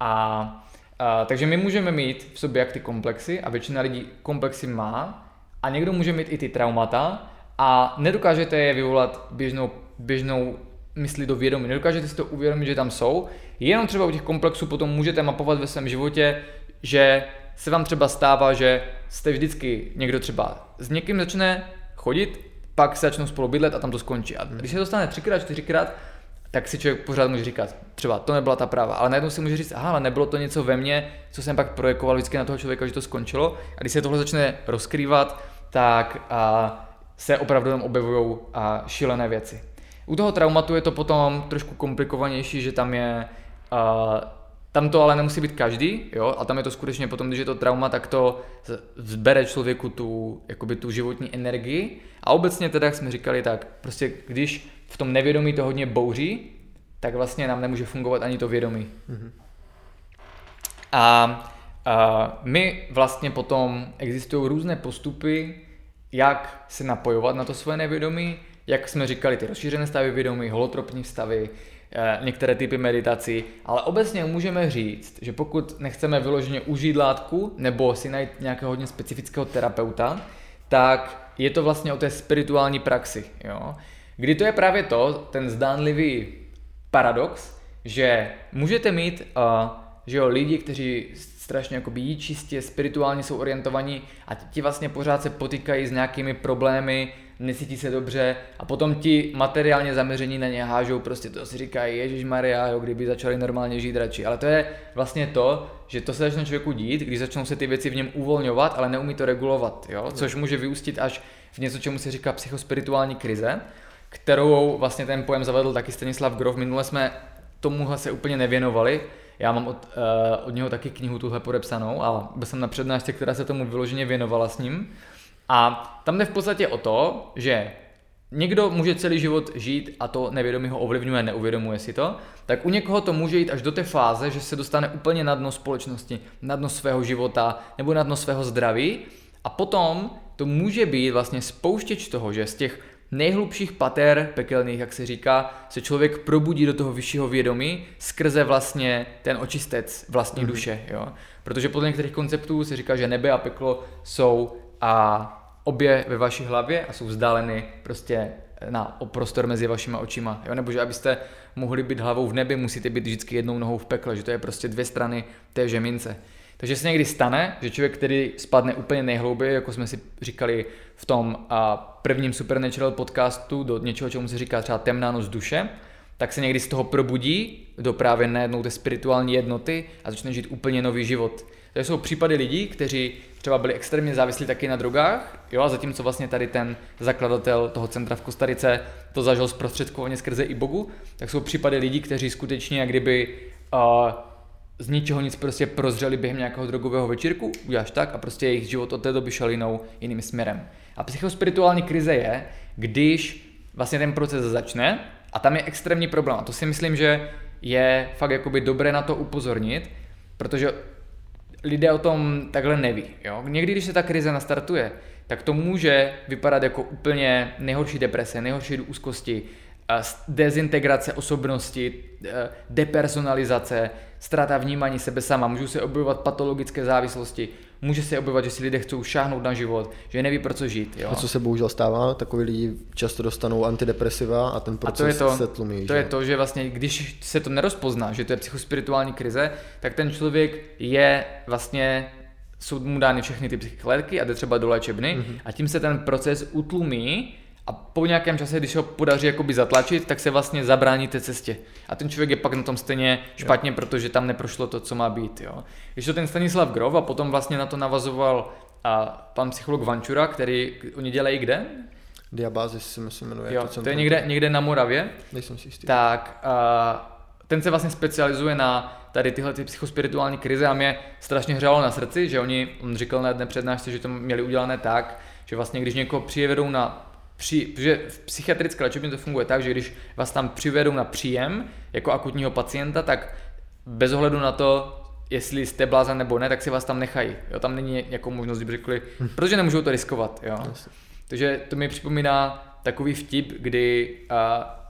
A, a, takže my můžeme mít v sobě jak ty komplexy a většina lidí komplexy má a někdo může mít i ty traumata a nedokážete je vyvolat běžnou, běžnou myslí do vědomí. Nedokážete si to uvědomit, že tam jsou. Jenom třeba u těch komplexů potom můžete mapovat ve svém životě, že se vám třeba stává, že jste vždycky někdo třeba s někým začne chodit, pak se začnou spolu bydlet a tam to skončí. A když se to stane třikrát, čtyřikrát, tak si člověk pořád může říkat, třeba to nebyla ta práva, ale najednou si může říct, aha, ale nebylo to něco ve mně, co jsem pak projekoval vždycky na toho člověka, že to skončilo. A když se tohle začne rozkrývat, tak a, se opravdu tam objevují šílené věci. U toho traumatu je to potom trošku komplikovanější, že tam je uh, tam to ale nemusí být každý, jo, a tam je to skutečně potom, když je to trauma, tak to zbere člověku tu, jakoby tu životní energii. A obecně teda, jak jsme říkali, tak prostě když v tom nevědomí to hodně bouří, tak vlastně nám nemůže fungovat ani to vědomí. Mm-hmm. A, a my vlastně potom existují různé postupy, jak se napojovat na to svoje nevědomí, jak jsme říkali, ty rozšířené stavy vědomí, holotropní stavy, některé typy meditací, ale obecně můžeme říct, že pokud nechceme vyloženě užít látku nebo si najít nějakého hodně specifického terapeuta, tak je to vlastně o té spirituální praxi. Jo? Kdy to je právě to, ten zdánlivý paradox, že můžete mít uh, že jo, lidi, kteří strašně jakoby jí čistě spirituálně jsou orientovaní a ti vlastně pořád se potýkají s nějakými problémy, necítí se dobře a potom ti materiálně zaměření na ně hážou, prostě to si říkají, Ježíš Maria, jo, kdyby začali normálně žít radši. Ale to je vlastně to, že to se začne člověku dít, když začnou se ty věci v něm uvolňovat, ale neumí to regulovat, jo? což může vyústit až v něco, čemu se říká psychospirituální krize, kterou vlastně ten pojem zavedl taky Stanislav Grof. Minule jsme tomuhle se úplně nevěnovali, já mám od, uh, od něho taky knihu tuhle podepsanou a byl jsem na přednášce, která se tomu vyloženě věnovala s ním. A tam jde v podstatě o to, že někdo může celý život žít a to nevědomí ho ovlivňuje, neuvědomuje si to, tak u někoho to může jít až do té fáze, že se dostane úplně na dno společnosti, na dno svého života nebo na dno svého zdraví a potom to může být vlastně spouštěč toho, že z těch nejhlubších pater pekelných, jak se říká, se člověk probudí do toho vyššího vědomí skrze vlastně ten očistec vlastní mm-hmm. duše. Jo? Protože podle některých konceptů se říká, že nebe a peklo jsou a obě ve vaší hlavě a jsou vzdáleny prostě na prostor mezi vašima očima. Jo? Nebo že abyste mohli být hlavou v nebi, musíte být vždycky jednou nohou v pekle, že to je prostě dvě strany té žemince. Takže se někdy stane, že člověk, který spadne úplně nejhlouběji, jako jsme si říkali v tom a, prvním Supernatural podcastu, do něčeho, čemu se říká třeba temná noc duše, tak se někdy z toho probudí do právě najednou té spirituální jednoty a začne žít úplně nový život. To jsou případy lidí, kteří třeba byli extrémně závislí taky na drogách, jo, a zatímco vlastně tady ten zakladatel toho centra v Kostarice to zažil zprostředkovaně skrze i Bogu, tak jsou případy lidí, kteří skutečně jak kdyby uh, z ničeho nic prostě prozřeli během nějakého drogového večírku, uděláš tak a prostě jejich život od té doby šel jinou, jiným směrem. A psychospirituální krize je, když vlastně ten proces začne a tam je extrémní problém. A to si myslím, že je fakt jakoby dobré na to upozornit, protože lidé o tom takhle neví. Jo? Někdy, když se ta krize nastartuje, tak to může vypadat jako úplně nejhorší deprese, nejhorší úzkosti, dezintegrace osobnosti, e, depersonalizace, ztráta vnímání sebe sama, můžou se objevovat patologické závislosti, může se objevovat, že si lidé chcou šáhnout na život, že neví pro co žít. Jo? A co se bohužel stává, takový lidi často dostanou antidepresiva a ten proces a to je to, se tlumí. To že? je to, že vlastně, když se to nerozpozná, že to je psychospirituální krize, tak ten člověk je vlastně jsou mu dány všechny ty psychické a jde třeba do léčebny mm-hmm. a tím se ten proces utlumí a po nějakém čase, když ho podaří jakoby zatlačit, tak se vlastně zabrání té cestě. A ten člověk je pak na tom stejně špatně, jo. protože tam neprošlo to, co má být. Jo. Když to ten Stanislav Grov a potom vlastně na to navazoval a pan psycholog Vančura, který oni dělají kde? Diabázis si myslím jmenuje. Jo, to, to je někde, někde na Moravě. Nejsem si jistý. Tak a, ten se vlastně specializuje na tady tyhle ty psychospirituální krize a mě strašně hřálo na srdci, že oni, on říkal na jedné přednášce, že to měli udělané tak, že vlastně když někoho přivedou na při, protože v psychiatrické léčebně to funguje tak, že když vás tam přivedou na příjem jako akutního pacienta, tak bez ohledu na to, jestli jste blázen nebo ne, tak si vás tam nechají. Jo, tam není jako možnost, kdyby řekli, protože nemůžou to riskovat. Jo. Takže to mi připomíná takový vtip, kdy uh,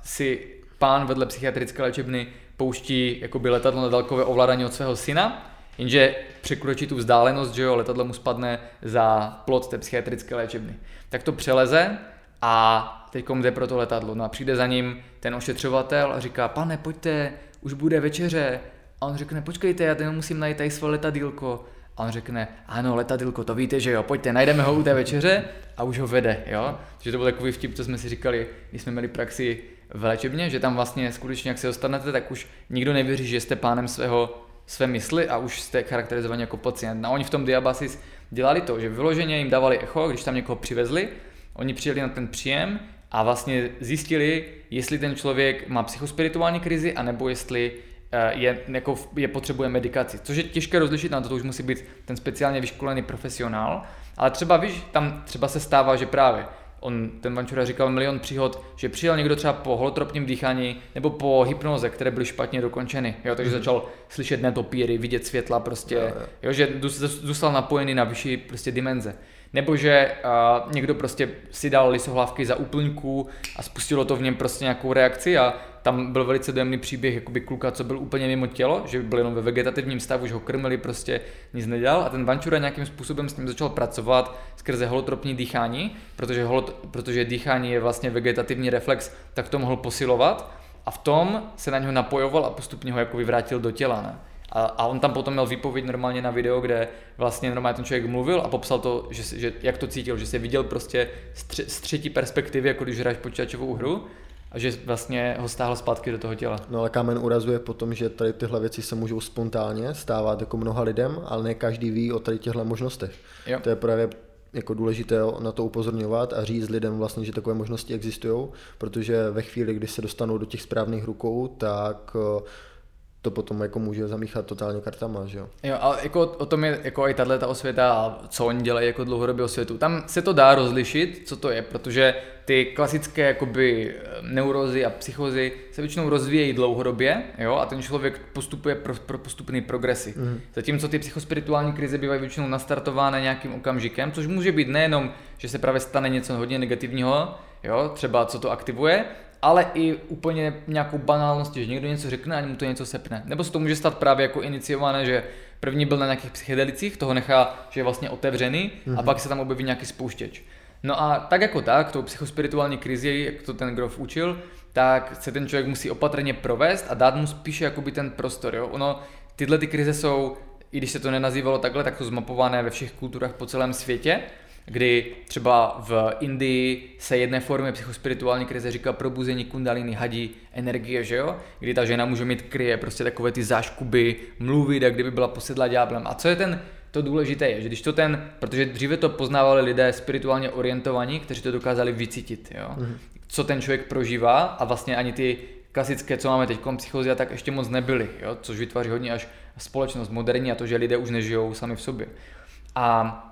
si pán vedle psychiatrické léčebny pouští jakoby letadlo na dálkové ovládání od svého syna, jenže překročí tu vzdálenost, že jo, letadlo mu spadne za plot té psychiatrické léčebny. Tak to přeleze a teď jde pro to letadlo. No a přijde za ním ten ošetřovatel a říká, pane, pojďte, už bude večeře. A on řekne, počkejte, já ten musím najít tady své letadílko. A on řekne, ano, letadílko, to víte, že jo, pojďte, najdeme ho u té večeře a už ho vede, jo. Takže to byl takový vtip, co jsme si říkali, když jsme měli praxi v léčebně, že tam vlastně skutečně, jak se dostanete, tak už nikdo nevěří, že jste pánem svého, své mysli a už jste charakterizovaní jako pacient. A oni v tom Diabasis dělali to, že vyloženě jim dávali echo, když tam někoho přivezli, oni přijeli na ten příjem a vlastně zjistili, jestli ten člověk má psychospirituální krizi, anebo jestli eh, je, jako je potřebuje medikaci. Což je těžké rozlišit, na to, to už musí být ten speciálně vyškolený profesionál. Ale třeba víš, tam třeba se stává, že právě on, ten Vančura říkal milion příhod, že přijel někdo třeba po holotropním dýchání nebo po hypnoze, které byly špatně dokončeny, jo, takže mm-hmm. začal slyšet netopíry, vidět světla prostě, jo, jo. jo že zůstal napojený na vyšší prostě dimenze. Nebo že uh, někdo prostě si dal lisohlávky za úplňku a spustilo to v něm prostě nějakou reakci a tam byl velice dojemný příběh jakoby kluka, co byl úplně mimo tělo, že byl jenom ve vegetativním stavu, že ho krmili, prostě nic nedělal a ten Vančura nějakým způsobem s ním začal pracovat skrze holotropní dýchání, protože, holot, protože dýchání je vlastně vegetativní reflex, tak to mohl posilovat a v tom se na něho napojoval a postupně ho jako vyvrátil do těla. Ne? A, a on tam potom měl výpověď normálně na video, kde vlastně normálně ten člověk mluvil a popsal to, že, že jak to cítil, že se viděl prostě z, tři, z třetí perspektivy, jako když hraješ počítačovou hru a že vlastně ho stáhl zpátky do toho těla. No ale kámen urazuje potom, že tady tyhle věci se můžou spontánně stávat jako mnoha lidem, ale ne každý ví o tady těchto možnostech. Jo. To je právě jako důležité na to upozorňovat a říct lidem vlastně, že takové možnosti existují, protože ve chvíli, kdy se dostanou do těch správných rukou, tak to potom jako může zamíchat totálně kartama, že jo. Jo, ale jako o tom je jako i tahle ta osvěta a co oni dělají jako dlouhodobě osvětu. Tam se to dá rozlišit, co to je, protože ty klasické jakoby eh, neurozy a psychozy se většinou rozvíjejí dlouhodobě, jo, a ten člověk postupuje pro, pro postupný progresy. Mm. Zatímco ty psychospirituální krize bývají většinou nastartovány nějakým okamžikem, což může být nejenom, že se právě stane něco hodně negativního, jo, třeba co to aktivuje, ale i úplně nějakou banálnost, že někdo něco řekne a mu to něco sepne. Nebo se to může stát právě jako iniciované, že první byl na nějakých psychedelicích, toho nechá, že je vlastně otevřený mm-hmm. a mhm. pak se tam objeví nějaký spouštěč. No a tak jako tak, tou psychospirituální krizi, jak to ten Grof učil, tak se ten člověk musí opatrně provést a dát mu spíše jakoby ten prostor. Jo? Ono, tyhle ty krize jsou, i když se to nenazývalo takhle, tak to zmapované ve všech kulturách po celém světě kdy třeba v Indii se jedné formě psychospirituální krize říká probuzení kundaliny, hadí energie, že jo? Kdy ta žena může mít kryje prostě takové ty záškuby, mluvit, jak kdyby byla posedla ďáblem. A co je ten, to důležité je, že když to ten, protože dříve to poznávali lidé spirituálně orientovaní, kteří to dokázali vycítit, jo? Mm-hmm. co ten člověk prožívá a vlastně ani ty klasické, co máme teď, psychozia, tak ještě moc nebyly, jo? což vytváří hodně až společnost moderní a to, že lidé už nežijou sami v sobě. A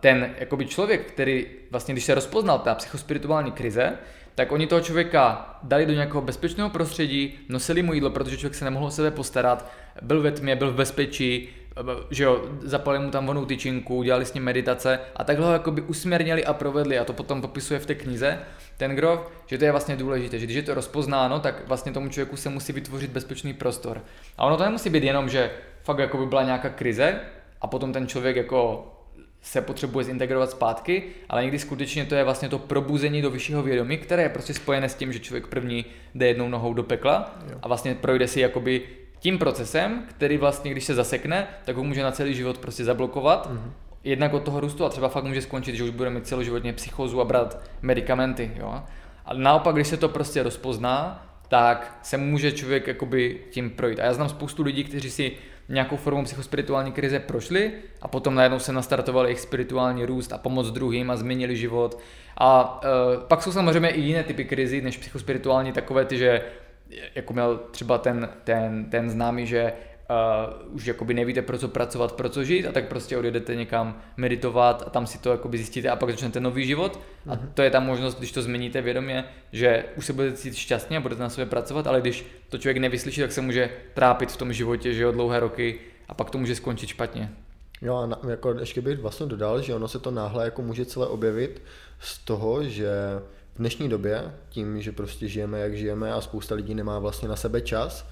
ten jakoby člověk, který vlastně, když se rozpoznal ta psychospirituální krize, tak oni toho člověka dali do nějakého bezpečného prostředí, nosili mu jídlo, protože člověk se nemohl o sebe postarat, byl ve tmě, byl v bezpečí, že jo, zapali mu tam vonou tyčinku, dělali s ním meditace a takhle ho jakoby usměrnili a provedli a to potom popisuje v té knize ten Grof, že to je vlastně důležité, že když je to rozpoznáno, tak vlastně tomu člověku se musí vytvořit bezpečný prostor. A ono to nemusí být jenom, že fakt jako by byla nějaká krize, a potom ten člověk jako se potřebuje zintegrovat zpátky, ale někdy skutečně to je vlastně to probuzení do vyššího vědomí, které je prostě spojené s tím, že člověk první jde jednou nohou do pekla jo. a vlastně projde si jakoby tím procesem, který vlastně, když se zasekne, tak ho může na celý život prostě zablokovat. Mm-hmm. Jednak od toho růstu a třeba fakt může skončit, že už bude mít celoživotně psychózu a brát medicamenty. Jo? A naopak, když se to prostě rozpozná, tak se může člověk jakoby tím projít. A já znám spoustu lidí, kteří si nějakou formou psychospirituální krize prošli a potom najednou se nastartovali jejich spirituální růst a pomoc druhým a změnili život. A uh, pak jsou samozřejmě i jiné typy krizi než psychospirituální, takové ty, že jako měl třeba ten, ten, ten známý, že uh, už jakoby nevíte pro co pracovat, pro co žít a tak prostě odjedete někam meditovat a tam si to jakoby zjistíte a pak začnete nový život a mm-hmm. to je ta možnost, když to změníte vědomě, že už se budete cítit šťastně a budete na sobě pracovat, ale když to člověk nevyslyší, tak se může trápit v tom životě, že jo, dlouhé roky a pak to může skončit špatně. Jo a na, jako ještě bych vlastně dodal, že ono se to náhle jako může celé objevit z toho, že v dnešní době, tím, že prostě žijeme, jak žijeme a spousta lidí nemá vlastně na sebe čas,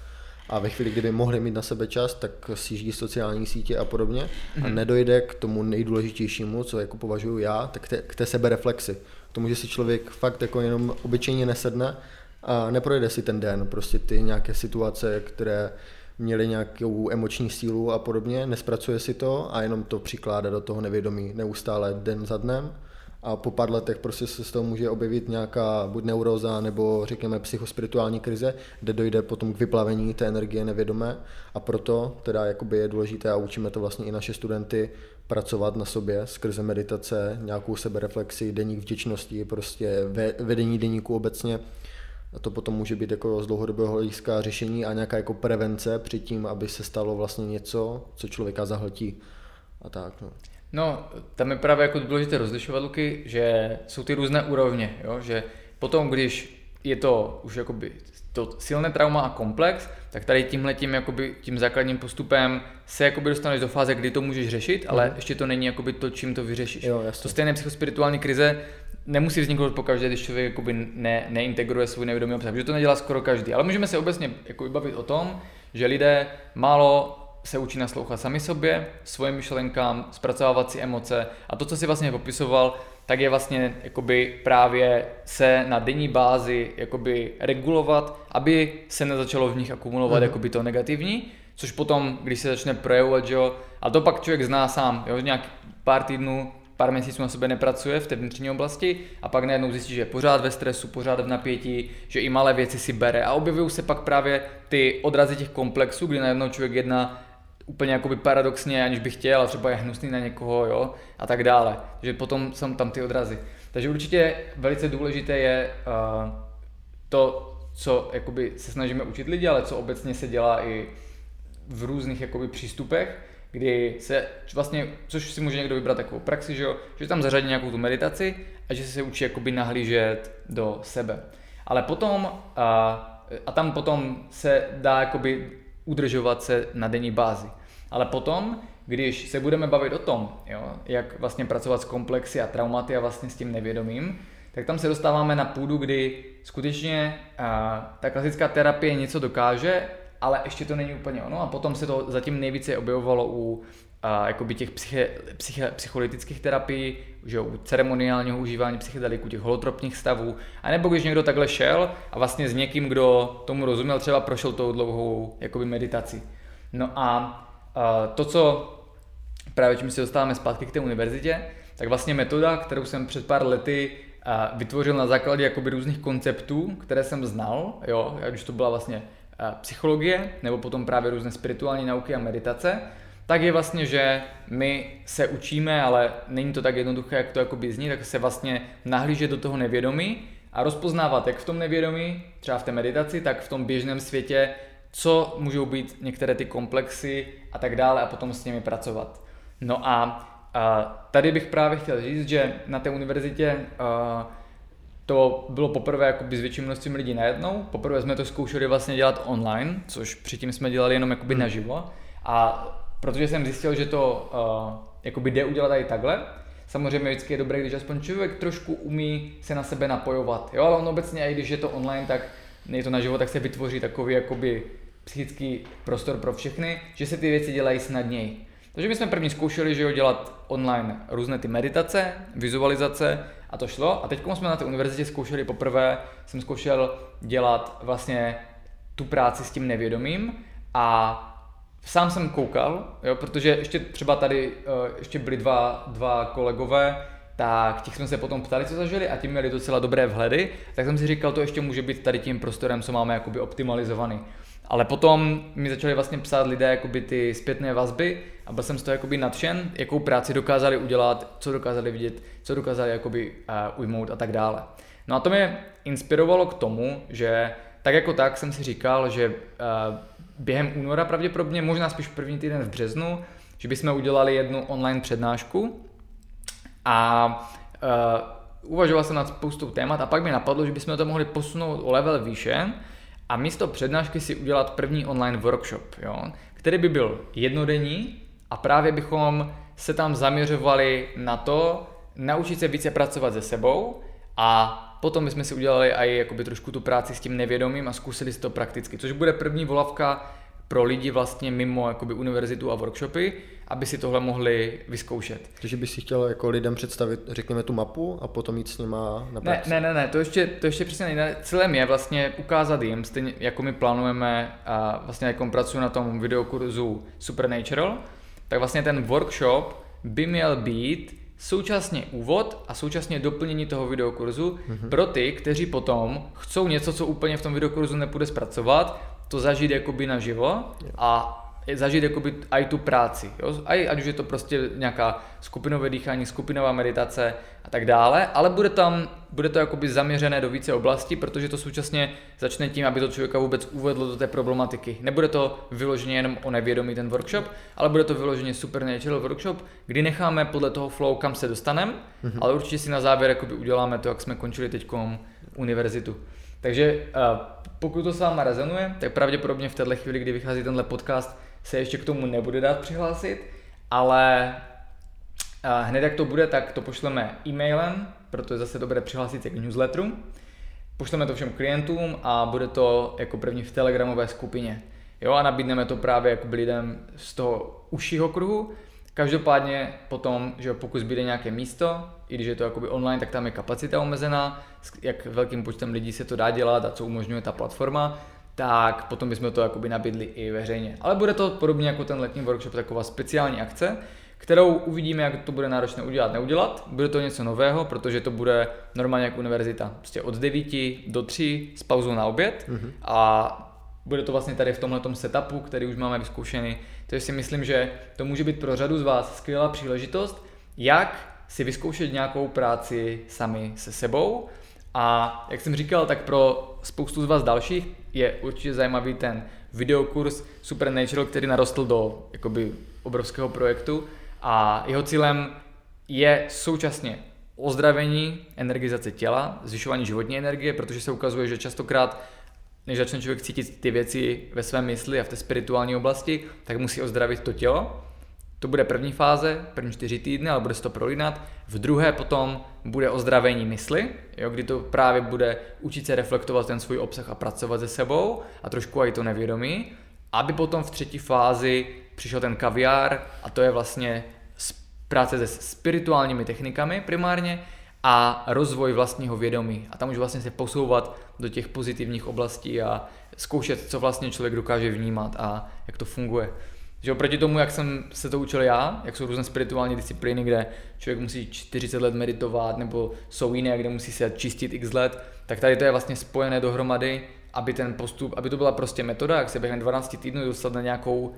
a ve chvíli, kdyby mohli mít na sebe čas, tak si žijí sociální sítě a podobně mm-hmm. a mhm. nedojde k tomu nejdůležitějšímu, co jako považuji já, tak te, k té sebereflexi. K tomu, že si člověk fakt jako jenom obyčejně nesedne a neprojde si ten den, prostě ty nějaké situace, které měly nějakou emoční sílu a podobně, nespracuje si to a jenom to přikládá do toho nevědomí neustále den za dnem a po pár letech prostě se z toho může objevit nějaká buď neuroza nebo řekněme psychospirituální krize, kde dojde potom k vyplavení té energie nevědomé a proto teda jakoby je důležité a učíme to vlastně i naše studenty pracovat na sobě skrze meditace, nějakou sebereflexi, deník vděčnosti, prostě vedení deníku obecně. A to potom může být jako z dlouhodobého hlediska řešení a nějaká jako prevence před tím, aby se stalo vlastně něco, co člověka zahltí a tak. No. No, tam je právě jako důležité rozlišovat, Luky, že jsou ty různé úrovně, jo? že potom, když je to už jakoby to silné trauma a komplex, tak tady tímhle tím, jakoby, tím základním postupem se jakoby dostaneš do fáze, kdy to můžeš řešit, ale mm. ještě to není jakoby to, čím to vyřešíš. Jo, to stejné psychospirituální krize nemusí vzniknout pokaždé, když člověk jakoby ne, neintegruje svůj nevědomý obsah, protože to nedělá skoro každý. Ale můžeme se obecně jako bavit o tom, že lidé málo se učí naslouchat sami sobě, svým myšlenkám, zpracovávat si emoce a to, co si vlastně popisoval, tak je vlastně jakoby právě se na denní bázi jakoby regulovat, aby se nezačalo v nich akumulovat mm. jakoby to negativní, což potom, když se začne projevovat, že jo, a to pak člověk zná sám, jo, nějak pár týdnů, pár měsíců na sebe nepracuje v té vnitřní oblasti a pak najednou zjistí, že je pořád ve stresu, pořád v napětí, že i malé věci si bere a objevují se pak právě ty odrazy těch komplexů, kdy najednou člověk jedna úplně jakoby paradoxně, aniž bych chtěl, a třeba je hnusný na někoho, jo, a tak dále. Takže potom jsou tam ty odrazy. Takže určitě velice důležité je uh, to, co jakoby se snažíme učit lidi, ale co obecně se dělá i v různých jakoby přístupech, kdy se vlastně, což si může někdo vybrat takovou praxi, že, jo, že tam zařadí nějakou tu meditaci a že se učí jakoby nahlížet do sebe. Ale potom, a, a tam potom se dá jakoby udržovat se na denní bázi. Ale potom, když se budeme bavit o tom, jo, jak vlastně pracovat s komplexy a traumaty a vlastně s tím nevědomím, tak tam se dostáváme na půdu, kdy skutečně a, ta klasická terapie něco dokáže, ale ještě to není úplně ono a potom se to zatím nejvíce objevovalo u a, jakoby těch psyche, psyche, psycholytických terapií, že u ceremoniálního užívání psychedeliků, těch holotropních stavů, a nebo když někdo takhle šel a vlastně s někým, kdo tomu rozuměl, třeba prošel tou dlouhou jakoby meditaci. No a to, co právě čím se dostáváme zpátky k té univerzitě, tak vlastně metoda, kterou jsem před pár lety vytvořil na základě jakoby různých konceptů, které jsem znal, jo, když to byla vlastně psychologie, nebo potom právě různé spirituální nauky a meditace, tak je vlastně, že my se učíme, ale není to tak jednoduché, jak to jakoby zní, tak se vlastně nahlížet do toho nevědomí a rozpoznávat jak v tom nevědomí, třeba v té meditaci, tak v tom běžném světě co můžou být některé ty komplexy a tak dále a potom s nimi pracovat. No a, a tady bych právě chtěl říct, že na té univerzitě a, to bylo poprvé jakoby s větším množstvím lidí najednou. Poprvé jsme to zkoušeli vlastně dělat online, což předtím jsme dělali jenom jakoby hmm. naživo. A protože jsem zjistil, že to uh, jakoby jde udělat i takhle, Samozřejmě vždycky je dobré, když aspoň člověk trošku umí se na sebe napojovat. Jo, ale on obecně, i když je to online, tak je to naživo, tak se vytvoří takový jakoby psychický prostor pro všechny, že se ty věci dělají snadněji. Takže my jsme první zkoušeli, že jo, dělat online různé ty meditace, vizualizace a to šlo. A teď jsme na té univerzitě zkoušeli poprvé, jsem zkoušel dělat vlastně tu práci s tím nevědomím a sám jsem koukal, jo, protože ještě třeba tady uh, ještě byli dva, dva kolegové, tak těch jsme se potom ptali, co zažili a ti měli docela dobré vhledy, tak jsem si říkal, to ještě může být tady tím prostorem, co máme jakoby optimalizovaný. Ale potom mi začali vlastně psát lidé jakoby ty zpětné vazby a byl jsem z toho jakoby nadšen, jakou práci dokázali udělat, co dokázali vidět, co dokázali jakoby uh, ujmout a tak dále. No a to mě inspirovalo k tomu, že tak jako tak jsem si říkal, že uh, během února pravděpodobně, možná spíš první týden v březnu, že bychom udělali jednu online přednášku a uh, uvažoval jsem nad spoustou témat a pak mi napadlo, že bychom to mohli posunout o level výše a místo přednášky si udělat první online workshop, jo, který by byl jednodenní a právě bychom se tam zaměřovali na to, naučit se více pracovat se sebou a potom bychom si udělali i jakoby trošku tu práci s tím nevědomím a zkusili si to prakticky, což bude první volavka pro lidi vlastně mimo jakoby univerzitu a workshopy, aby si tohle mohli vyzkoušet. Takže bys si chtěl jako lidem představit, řekněme, tu mapu a potom jít s nima na praxi? Ne, ne, ne, ne to ještě, to ještě přesně nejde. Cílem je vlastně ukázat jim, stejně jako my plánujeme a vlastně jako pracuji na tom videokurzu Supernatural, tak vlastně ten workshop by měl být současně úvod a současně doplnění toho videokurzu mm-hmm. pro ty, kteří potom chcou něco, co úplně v tom videokurzu nepůjde zpracovat, to zažít jakoby naživo a zažít jakoby i tu práci. Jo? Aj, ať už je to prostě nějaká skupinové dýchání, skupinová meditace a tak dále, ale bude tam, bude to jakoby zaměřené do více oblastí, protože to současně začne tím, aby to člověka vůbec uvedlo do té problematiky. Nebude to vyloženě jenom o nevědomí ten workshop, ale bude to vyloženě supernatural workshop, kdy necháme podle toho flow, kam se dostaneme, mm-hmm. ale určitě si na závěr jakoby uděláme to, jak jsme končili teď univerzitu. Takže uh, pokud to s váma rezonuje, tak pravděpodobně v této chvíli, kdy vychází tenhle podcast, se ještě k tomu nebude dát přihlásit, ale uh, hned jak to bude, tak to pošleme e-mailem, proto je zase dobré přihlásit se k newsletteru. Pošleme to všem klientům a bude to jako první v telegramové skupině. Jo, a nabídneme to právě jako lidem z toho užšího kruhu, Každopádně potom, že pokud zbyde nějaké místo, i když je to jakoby online, tak tam je kapacita omezená, jak velkým počtem lidí se to dá dělat a co umožňuje ta platforma, tak potom bychom to jakoby nabídli i veřejně. Ale bude to podobně jako ten letní workshop, taková speciální akce, kterou uvidíme, jak to bude náročné udělat, neudělat. Bude to něco nového, protože to bude normálně jako univerzita. Prostě od 9 do 3 s pauzou na oběd mm-hmm. a bude to vlastně tady v tomhle setupu, který už máme vyzkoušený. Takže si myslím, že to může být pro řadu z vás skvělá příležitost, jak si vyzkoušet nějakou práci sami se sebou. A jak jsem říkal, tak pro spoustu z vás dalších je určitě zajímavý ten videokurs Supernatural, který narostl do jakoby, obrovského projektu a jeho cílem je současně ozdravení energizace těla, zvyšování životní energie, protože se ukazuje, že častokrát než začne člověk cítit ty věci ve své mysli a v té spirituální oblasti, tak musí ozdravit to tělo. To bude první fáze, první čtyři týdny, ale bude se to prolínat. V druhé potom bude ozdravení mysli, jo, kdy to právě bude učit se reflektovat ten svůj obsah a pracovat se sebou a trošku i to nevědomí, aby potom v třetí fázi přišel ten kaviár a to je vlastně práce se spirituálními technikami primárně, a rozvoj vlastního vědomí. A tam už vlastně se posouvat do těch pozitivních oblastí a zkoušet, co vlastně člověk dokáže vnímat a jak to funguje. Že oproti tomu, jak jsem se to učil já, jak jsou různé spirituální disciplíny, kde člověk musí 40 let meditovat, nebo jsou jiné, kde musí se čistit x let, tak tady to je vlastně spojené dohromady, aby ten postup, aby to byla prostě metoda, jak se během 12 týdnů dostat na nějakou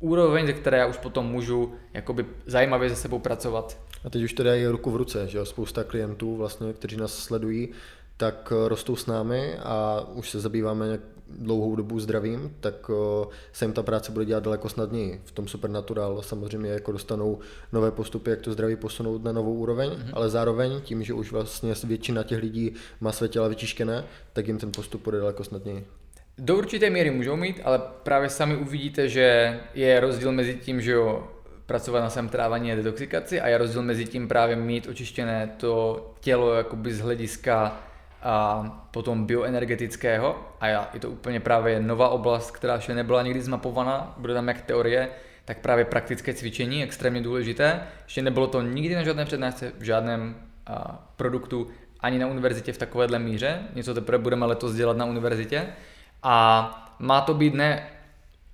úroveň, ze které já už potom můžu jakoby zajímavě se sebou pracovat. A teď už teda je ruku v ruce, že jo? spousta klientů, vlastně, kteří nás sledují, tak eh, rostou s námi a už se zabýváme dlouhou dobu zdravím, tak eh, se jim ta práce bude dělat daleko snadněji. V tom Supernatural samozřejmě jako dostanou nové postupy, jak to zdraví posunout na novou úroveň, mm-hmm. ale zároveň tím, že už vlastně většina těch lidí má své těla vyčištěné, tak jim ten postup bude daleko snadněji. Do určité míry můžou mít, ale právě sami uvidíte, že je rozdíl mezi tím, že jo, pracovat na svém trávání a detoxikaci a je rozdíl mezi tím právě mít očištěné to tělo jakoby z hlediska a potom bioenergetického a já, je to úplně právě nová oblast, která ještě nebyla nikdy zmapovaná, bude tam jak teorie, tak právě praktické cvičení extrémně důležité. Ještě nebylo to nikdy na žádné přednášce, v žádném a, produktu, ani na univerzitě v takovéhle míře. Něco teprve budeme letos dělat na univerzitě. A má to být ne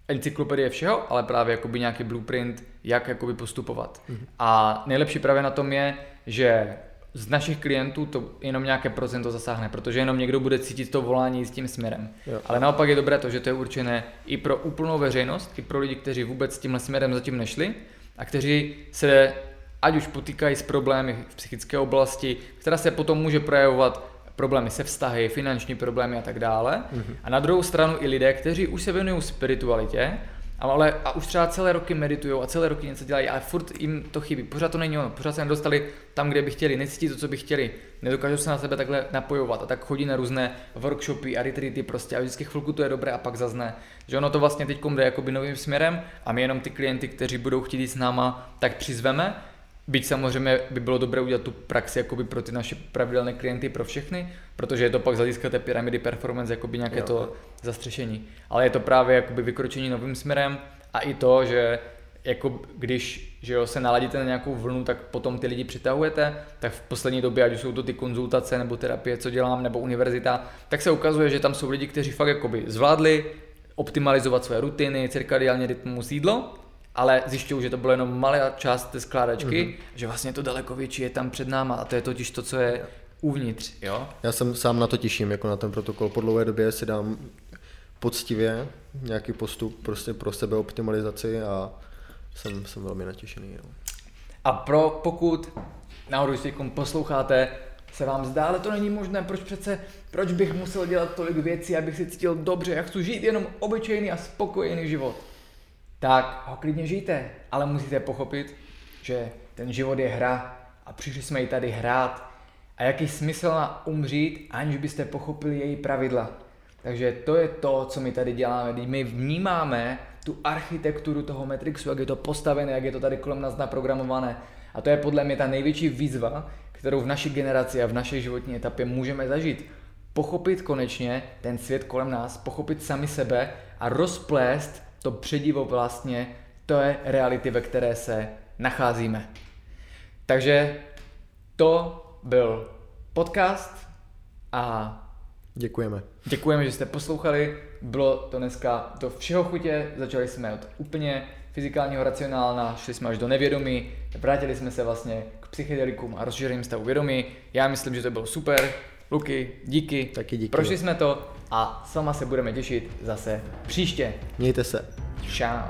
encyklopedie všeho, ale právě jakoby nějaký blueprint, jak jakoby postupovat. Mm-hmm. A nejlepší právě na tom je, že z našich klientů to jenom nějaké procento zasáhne, protože jenom někdo bude cítit to volání s tím směrem. Jo. Ale naopak je dobré to, že to je určené i pro úplnou veřejnost, i pro lidi, kteří vůbec s tímhle směrem zatím nešli a kteří se ať už potýkají s problémy v psychické oblasti, která se potom může projevovat problémy se vztahy, finanční problémy a tak dále. Mm-hmm. A na druhou stranu i lidé, kteří už se věnují spiritualitě, ale a už třeba celé roky meditují a celé roky něco dělají, ale furt jim to chybí. Pořád to není ono, pořád se nedostali tam, kde by chtěli, necítí to, co by chtěli, nedokážou se na sebe takhle napojovat a tak chodí na různé workshopy a retreaty prostě a vždycky chvilku to je dobré a pak zazne. Že ono to vlastně teď jde jakoby novým směrem a my jenom ty klienty, kteří budou chtít jít s náma, tak přizveme Byť samozřejmě by bylo dobré udělat tu praxi jakoby pro ty naše pravidelné klienty, pro všechny, protože je to pak z hlediska té pyramidy performance jakoby nějaké jo. to zastřešení. Ale je to právě jakoby vykročení novým směrem a i to, že jako když že jo, se naladíte na nějakou vlnu, tak potom ty lidi přitahujete, tak v poslední době, ať už jsou to ty konzultace nebo terapie, co dělám, nebo univerzita, tak se ukazuje, že tam jsou lidi, kteří fakt jakoby zvládli optimalizovat své rutiny, cirkadiální rytmus, jídlo ale zjišťuju, že to bylo jenom malá část té skládačky, mm-hmm. že vlastně to daleko větší je tam před náma a to je totiž to, co je uvnitř, jo? Já jsem sám na to těším, jako na ten protokol. Po dlouhé době si dám poctivě nějaký postup prostě pro sebe optimalizaci a jsem, jsem velmi natěšený. Jo. A pro pokud náhodou, když posloucháte, se vám zdá, ale to není možné, proč přece, proč bych musel dělat tolik věcí, abych se cítil dobře, já chci žít jenom obyčejný a spokojený život tak ho klidně žijte, ale musíte pochopit, že ten život je hra a přišli jsme ji tady hrát a jaký smysl na umřít, aniž byste pochopili její pravidla. Takže to je to, co my tady děláme. My vnímáme tu architekturu toho Matrixu, jak je to postavené, jak je to tady kolem nás naprogramované. A to je podle mě ta největší výzva, kterou v naší generaci a v naší životní etapě můžeme zažít. Pochopit konečně ten svět kolem nás, pochopit sami sebe a rozplést to předivo vlastně, to je reality, ve které se nacházíme. Takže to byl podcast a děkujeme. Děkujeme, že jste poslouchali. Bylo to dneska do všeho chutě. Začali jsme od úplně fyzikálního racionálna, šli jsme až do nevědomí, vrátili jsme se vlastně k psychedelikům a rozšířeným stavu vědomí. Já myslím, že to bylo super. Luky, díky. Taky díky. Prošli jsme to a s váma se budeme těšit zase příště. Mějte se. Ciao.